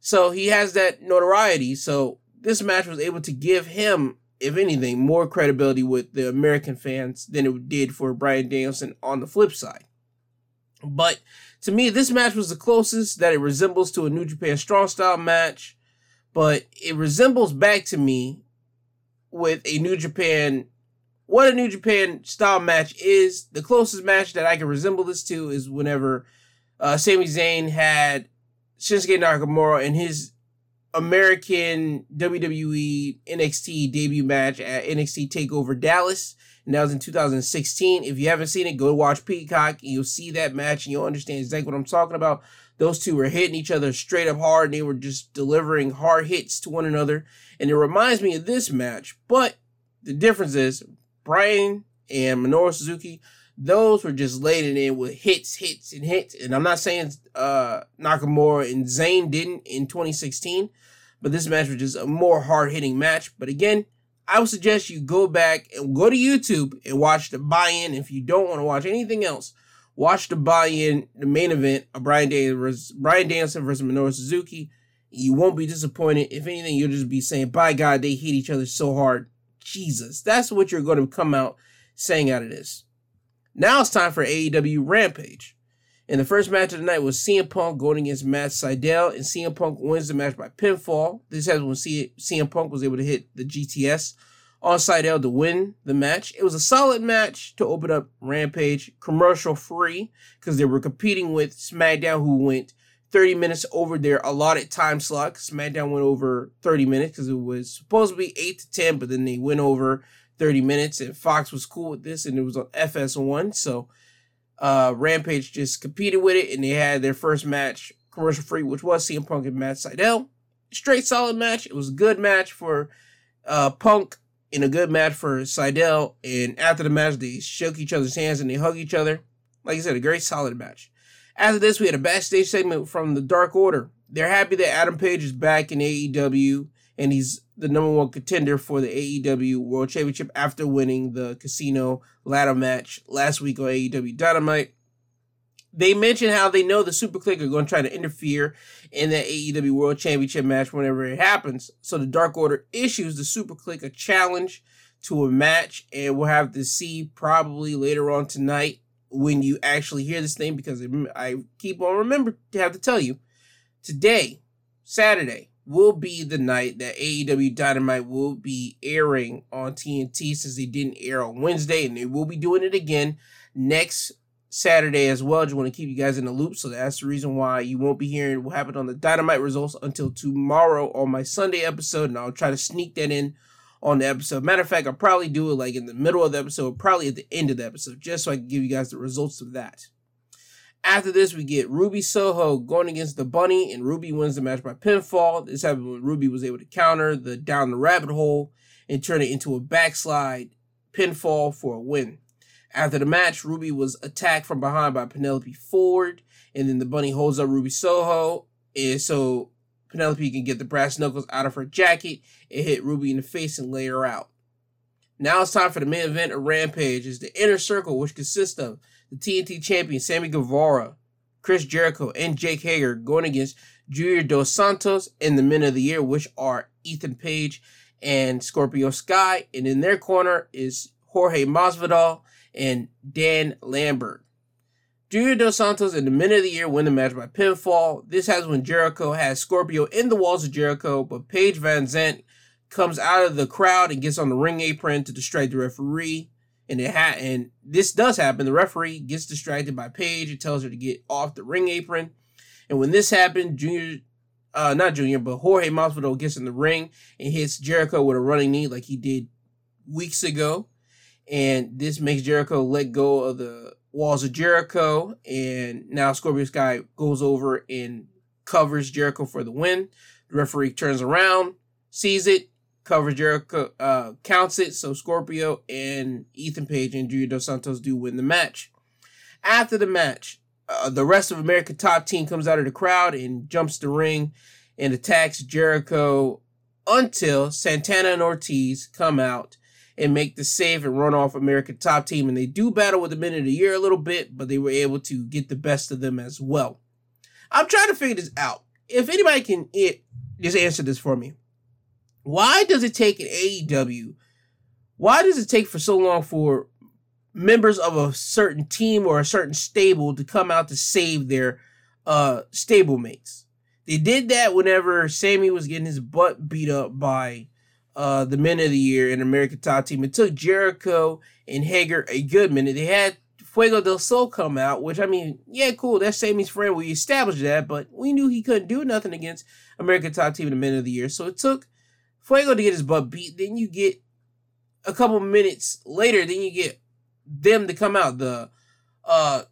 So he has that notoriety. So this match was able to give him, if anything, more credibility with the American fans than it did for Bryan Danielson on the flip side. But to me, this match was the closest that it resembles to a New Japan Strong Style match, but it resembles back to me with a New Japan. What a New Japan style match is. The closest match that I can resemble this to is whenever uh, Sami Zayn had Shinsuke Nakamura in his American WWE NXT debut match at NXT TakeOver Dallas and that was in 2016. If you haven't seen it, go watch Peacock and you'll see that match and you'll understand exactly what I'm talking about. Those two were hitting each other straight up hard and they were just delivering hard hits to one another. And it reminds me of this match, but the difference is Bryan and Minoru Suzuki, those were just laid in with hits, hits, and hits. And I'm not saying uh, Nakamura and Zayn didn't in 2016, but this match was just a more hard hitting match. But again, I would suggest you go back and go to YouTube and watch the buy-in. If you don't want to watch anything else, watch the buy-in, the main event of Bryan Danielson, Bryan Danielson versus Minoru Suzuki. You won't be disappointed. If anything, you'll just be saying, "By God, they hit each other so hard." Jesus, that's what you're going to come out saying out of this. Now it's time for AEW Rampage. And the first match of the night was CM Punk going against Matt Sydal, and CM Punk wins the match by pinfall. This has when CM Punk was able to hit the GTS on Sydal to win the match. It was a solid match to open up Rampage, commercial free, because they were competing with SmackDown, who went 30 minutes over their allotted time slot. SmackDown went over 30 minutes because it was supposed to be 8 to 10, but then they went over 30 minutes, and Fox was cool with this, and it was on FS1. So uh, Rampage just competed with it, and they had their first match commercial free, which was CM Punk and Matt Sydal. Straight solid match. It was a good match for uh, Punk and a good match for Sydal. And after the match, they shook each other's hands and they hugged each other. Like I said, a great solid match. After this, we had a backstage segment from the Dark Order. They're happy that Adam Page is back in AEW and he's the number one contender for the AEW World Championship after winning the casino ladder match last week on AEW Dynamite. They mentioned how they know the Super Kliq are going to try to interfere in that AEW World Championship match whenever it happens. So the Dark Order issues the Super Kliq a challenge to a match, and we'll have to see probably later on tonight when you actually hear this thing because I keep on remember to have to tell you today, Saturday, will be the night that AEW Dynamite will be airing on TNT since they didn't air on Wednesday, and they will be doing it again next Saturday as well. Just want to keep you guys in the loop. So that's the reason why you won't be hearing what happened on the Dynamite results until tomorrow on my Sunday episode. And I'll try to sneak that in on the episode. Matter of fact, I'll probably do it like in the middle of the episode, probably at the end of the episode, just so I can give you guys the results of that. After this, we get Ruby Soho going against the Bunny, and Ruby wins the match by pinfall. This happened when Ruby was able to counter the down the rabbit hole and turn it into a backslide pinfall for a win. After the match, Ruby was attacked from behind by Penelope Ford, and then the Bunny holds up Ruby Soho, and so Penelope can get the brass knuckles out of her jacket and hit Ruby in the face and lay her out. Now it's time for the main event of Rampage. Is the Inner Circle, which consists of the TNT champion Sammy Guevara, Chris Jericho, and Jake Hager going against Junior Dos Santos and the Men of the Year, which are Ethan Page and Scorpio Sky. And in their corner is Jorge Masvidal and Dan Lambert. Junior Dos Santos and the Men of the Year win the match by pinfall. This has when Jericho has Scorpio in the walls of Jericho, but Paige VanZant comes out of the crowd and gets on the ring apron to distract the referee. And it ha- and this does happen. The referee gets distracted by Paige and tells her to get off the ring apron. And when this happened, Junior, uh, not Junior, but Jorge Masvidal gets in the ring and hits Jericho with a running knee like he did weeks ago. And this makes Jericho let go of the walls of Jericho. And now Scorpio Sky goes over and covers Jericho for the win. The referee turns around, sees it, covers Jericho, uh, counts it. So Scorpio and Ethan Page and Junior Dos Santos do win the match. After the match, uh, the rest of America Top Team comes out of the crowd and jumps the ring and attacks Jericho until Santana and Ortiz come out and make the save and run off America top team. And they do battle with the men of the year a little bit, but they were able to get the best of them as well. I'm trying to figure this out. If anybody can it, just answer this for me. Why does it take an AEW? Why does it take for so long for members of a certain team or a certain stable to come out to save their uh stablemates? They did that whenever Sammy was getting his butt beat up by uh, the men of the year in American Top Team. It took Jericho and Hager a good minute. They had Fuego del Sol come out, which I mean, yeah, cool. That's Sammy's friend. We established that, but we knew he couldn't do nothing against American Top Team and the men of the year. So it took Fuego to get his butt beat. Then you get a couple minutes later, then you get them to come out, the uh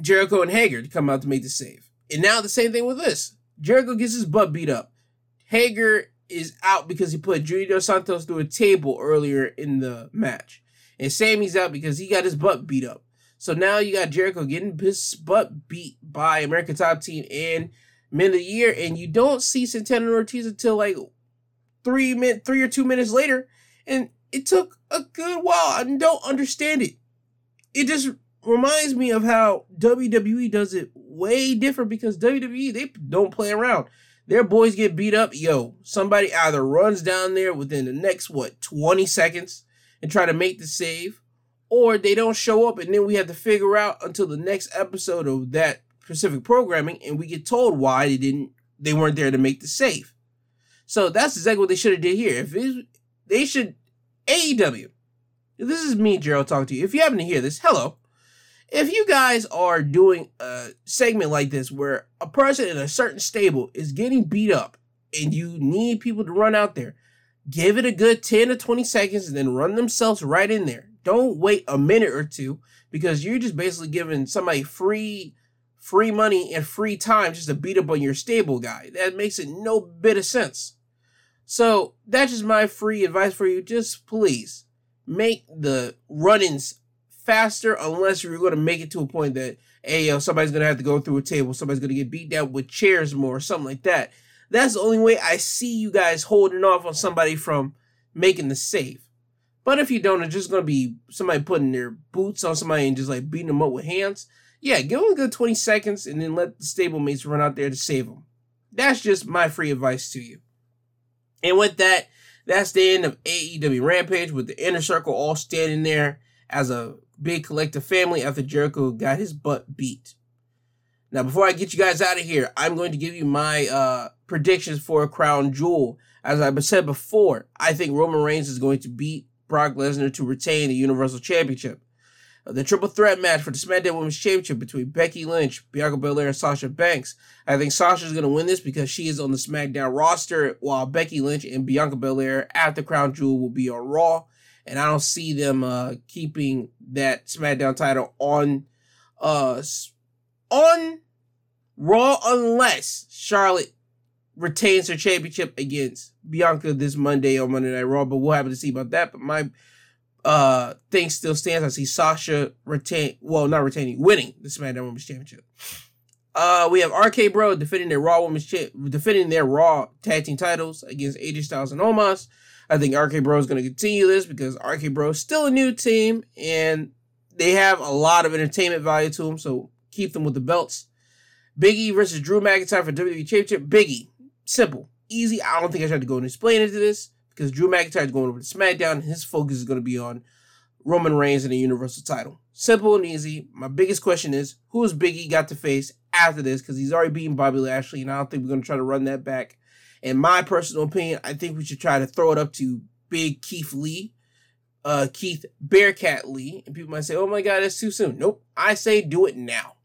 Jericho and Hager to come out to make the save. And now the same thing with this. Jericho gets his butt beat up. Hager is out because he put Dos Santos through a table earlier in the match. And Sammy's out because he got his butt beat up. So now you got Jericho getting his butt beat by American Top Team and Men of the Year, and you don't see Santana Ortiz until like three min, three or two minutes later, and it took a good while. I don't understand it. It just reminds me of how WWE does it way different because WWE they don't play around their boys get beat up, yo, somebody either runs down there within the next, what, 20 seconds and try to make the save, or they don't show up and then we have to figure out until the next episode of that specific programming and we get told why they didn't, they weren't there to make the save. So that's exactly what they should have did here. If it, they should, AEW, this is me, Gerald, talking to you. If you happen to hear this, hello if you guys are doing a segment like this where a person in a certain stable is getting beat up and you need people to run out there, give it a good 10 to 20 seconds and then run themselves right in there. Don't wait a minute or two because you're just basically giving somebody free free money and free time just to beat up on your stable guy. That makes it no bit of sense. So that's just my free advice for you. Just please make the run-ins faster unless you're going to make it to a point that, hey, somebody's going to have to go through a table, somebody's going to get beat down with chairs more, or something like that. That's the only way I see you guys holding off on somebody from making the save. But if you don't, it's just going to be somebody putting their boots on somebody and just like beating them up with hands. Yeah, give him a good 20 seconds and then let the stablemates run out there to save him. That's just my free advice to you. And with that, that's the end of AEW Rampage with the inner circle all standing there as a big collective family after Jericho got his butt beat. Now, before I get you guys out of here, I'm going to give you my uh, predictions for Crown Jewel. As I said before, I think Roman Reigns is going to beat Brock Lesnar to retain the Universal Championship. The triple threat match for the SmackDown Women's Championship between Becky Lynch, Bianca Belair, and Sasha Banks. I think Sasha is going to win this because she is on the SmackDown roster, while Becky Lynch and Bianca Belair at the Crown Jewel will be on Raw. And I don't see them uh, keeping that SmackDown title on uh on Raw unless Charlotte retains her championship against Bianca this Monday on Monday Night Raw. But we'll have to see about that. But my uh thing still stands. I see Sasha retain well, not retaining, winning the SmackDown Women's Championship. Uh, we have RK Bro defending their Raw Women's Cha- defending their Raw Tag Team titles against AJ Styles and Omos. I think RK Bro is going to continue this because RK Bro is still a new team and they have a lot of entertainment value to them. So keep them with the belts. Biggie versus Drew McIntyre for WWE Championship. Biggie, simple, easy. I don't think I should have to go and explain into this because Drew McIntyre is going over to SmackDown. His focus is going to be on Roman Reigns and the Universal title. Simple and easy. My biggest question is who is Biggie got to face after this? Because he's already beaten Bobby Lashley, and I don't think we're going to try to run that back. In my personal opinion, I think we should try to throw it up to Big Keith Lee, uh, Keith Bearcat Lee. And people might say, oh my God, that's too soon. Nope. I say do it now.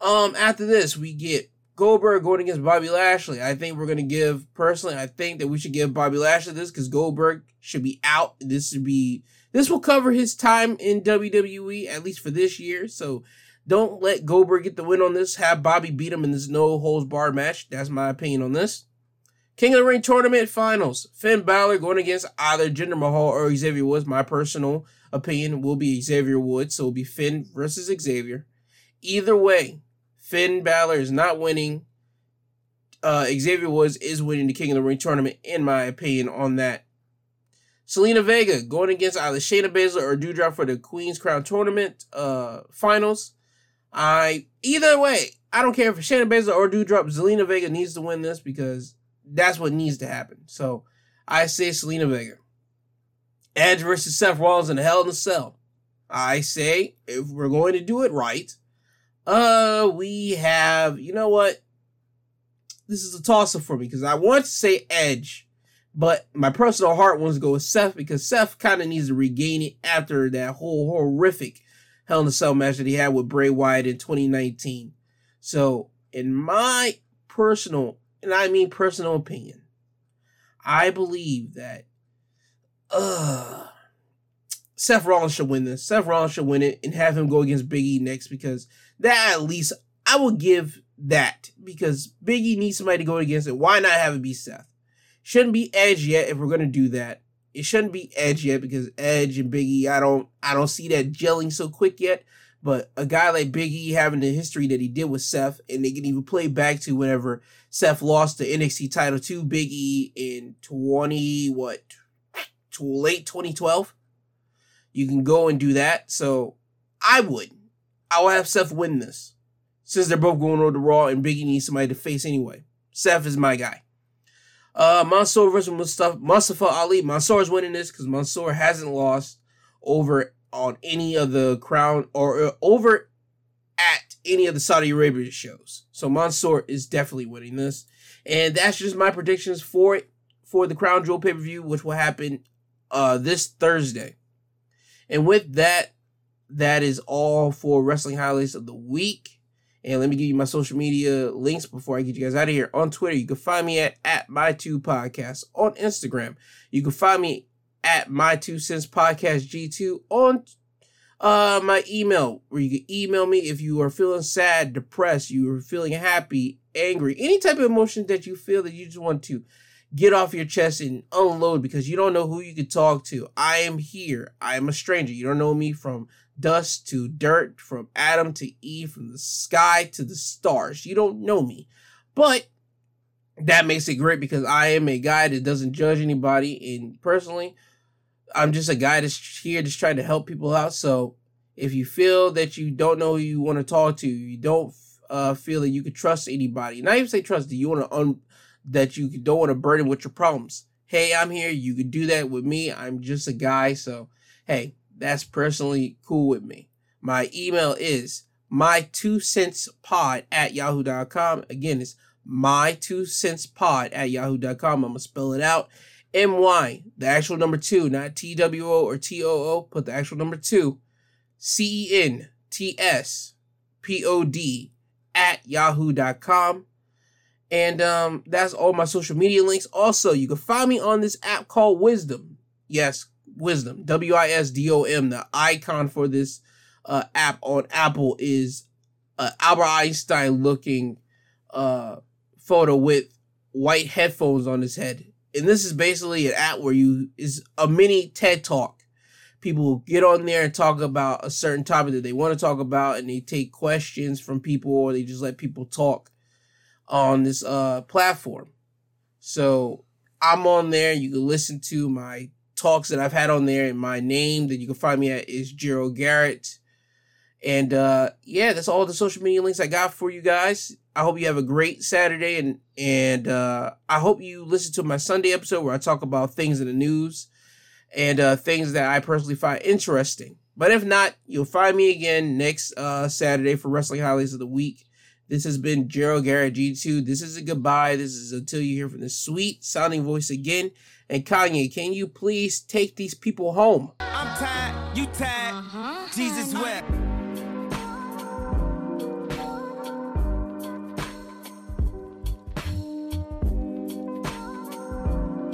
Um, after this, we get Goldberg going against Bobby Lashley. I think we're gonna give personally. I think that we should give Bobby Lashley this because Goldberg should be out. This should be this will cover his time in WWE at least for this year. So don't let Goldberg get the win on this. Have Bobby beat him in this no holds barred match. That's my opinion on this. King of the Ring tournament finals. Finn Balor going against either Jinder Mahal or Xavier Woods. My personal opinion will be Xavier Woods. So it'll be Finn versus Xavier. Either way, Finn Balor is not winning. Uh, Xavier Woods is winning the King of the Ring tournament, in my opinion, on that. Zelina Vega going against either Shayna Baszler or Doudrop for the Queen's Crown tournament uh, finals. I either way, I don't care if it's Shayna Baszler or Doudrop. Zelina Vega needs to win this because that's what needs to happen. So I say Zelina Vega. Edge versus Seth Rollins in Hell in a Cell. I say if we're going to do it right, uh, we have, you know what? This is a toss up for me because I want to say Edge, but my personal heart wants to go with Seth because Seth kind of needs to regain it after that whole horrific Hell in a Cell match that he had with Bray Wyatt in 2019. So, in my personal, and I mean personal opinion, I believe that, uh, Seth Rollins should win this. Seth Rollins should win it and have him go against Big E next because that at least I will give that because Big E needs somebody to go against it. Why not have it be Seth? Shouldn't be Edge yet if we're gonna do that. It shouldn't be Edge yet because Edge and Biggie, I don't I don't see that gelling so quick yet. But a guy like Big E having the history that he did with Seth, and they can even play back to whenever Seth lost the NXT title to Big E in twenty what late 2012. You can go and do that. So I would. I will have Seth win this. Since they're both going over to Raw and Biggie needs somebody to face anyway. Seth is my guy. Uh Mansoor versus Mustafa, Mustafa Ali. Mansoor is winning this because Mansoor hasn't lost over on any of the crown or uh, over at any of the Saudi Arabia shows. So Mansoor is definitely winning this. And that's just my predictions for it for the Crown Jewel pay-per-view, which will happen uh this Thursday. And with that, that is all for wrestling highlights of the week. And let me give you my social media links before I get you guys out of here. On Twitter, you can find me at, at my two podcasts. On Instagram, you can find me at my two cents podcast G2 on uh my email where you can email me if you are feeling sad, depressed, you are feeling happy, angry, any type of emotion that you feel that you just want to get off your chest and unload because you don't know who you could talk to. I am here. I am a stranger. You don't know me from dust to dirt, from Adam to Eve, from the sky to the stars. You don't know me. But that makes it great because I am a guy that doesn't judge anybody. And personally, I'm just a guy that's here just trying to help people out. So if you feel that you don't know who you want to talk to, you don't uh, feel that you could trust anybody, not even say trust, do you want to un- that you don't want to burden with your problems. Hey, I'm here. You can do that with me. I'm just a guy. So, hey, that's personally cool with me. My email is my two cents pod at yahoo.com. Again, it's my two cents pod at yahoo.com. I'm to spell it out. M Y, the actual number two, not T W O or T O O. Put the actual number two. C E N T S P O D at yahoo.com. And um, that's all my social media links. Also, you can find me on this app called Wisdom. Yes, Wisdom. W I S D O M. The icon for this uh, app on Apple is uh, Albert Einstein looking uh, photo with white headphones on his head. And this is basically an app where you is a mini TED talk. People get on there and talk about a certain topic that they want to talk about, and they take questions from people, or they just let people talk on this uh platform. So I'm on there. You can listen to my talks that I've had on there, and my name that you can find me at is Gerald Garrett. And uh yeah, that's all the social media links I got for you guys. I hope you have a great Saturday and and uh I hope you listen to my Sunday episode where I talk about things in the news and uh things that I personally find interesting. But if not, you'll find me again next uh Saturday for Wrestling Highlights of the Week. This has been Gerald Garrett G2. This is a goodbye. This is until you hear from the sweet sounding voice again. And Kanye, can you please take these people home? I'm tired, you tired. Uh-huh. Jesus wept.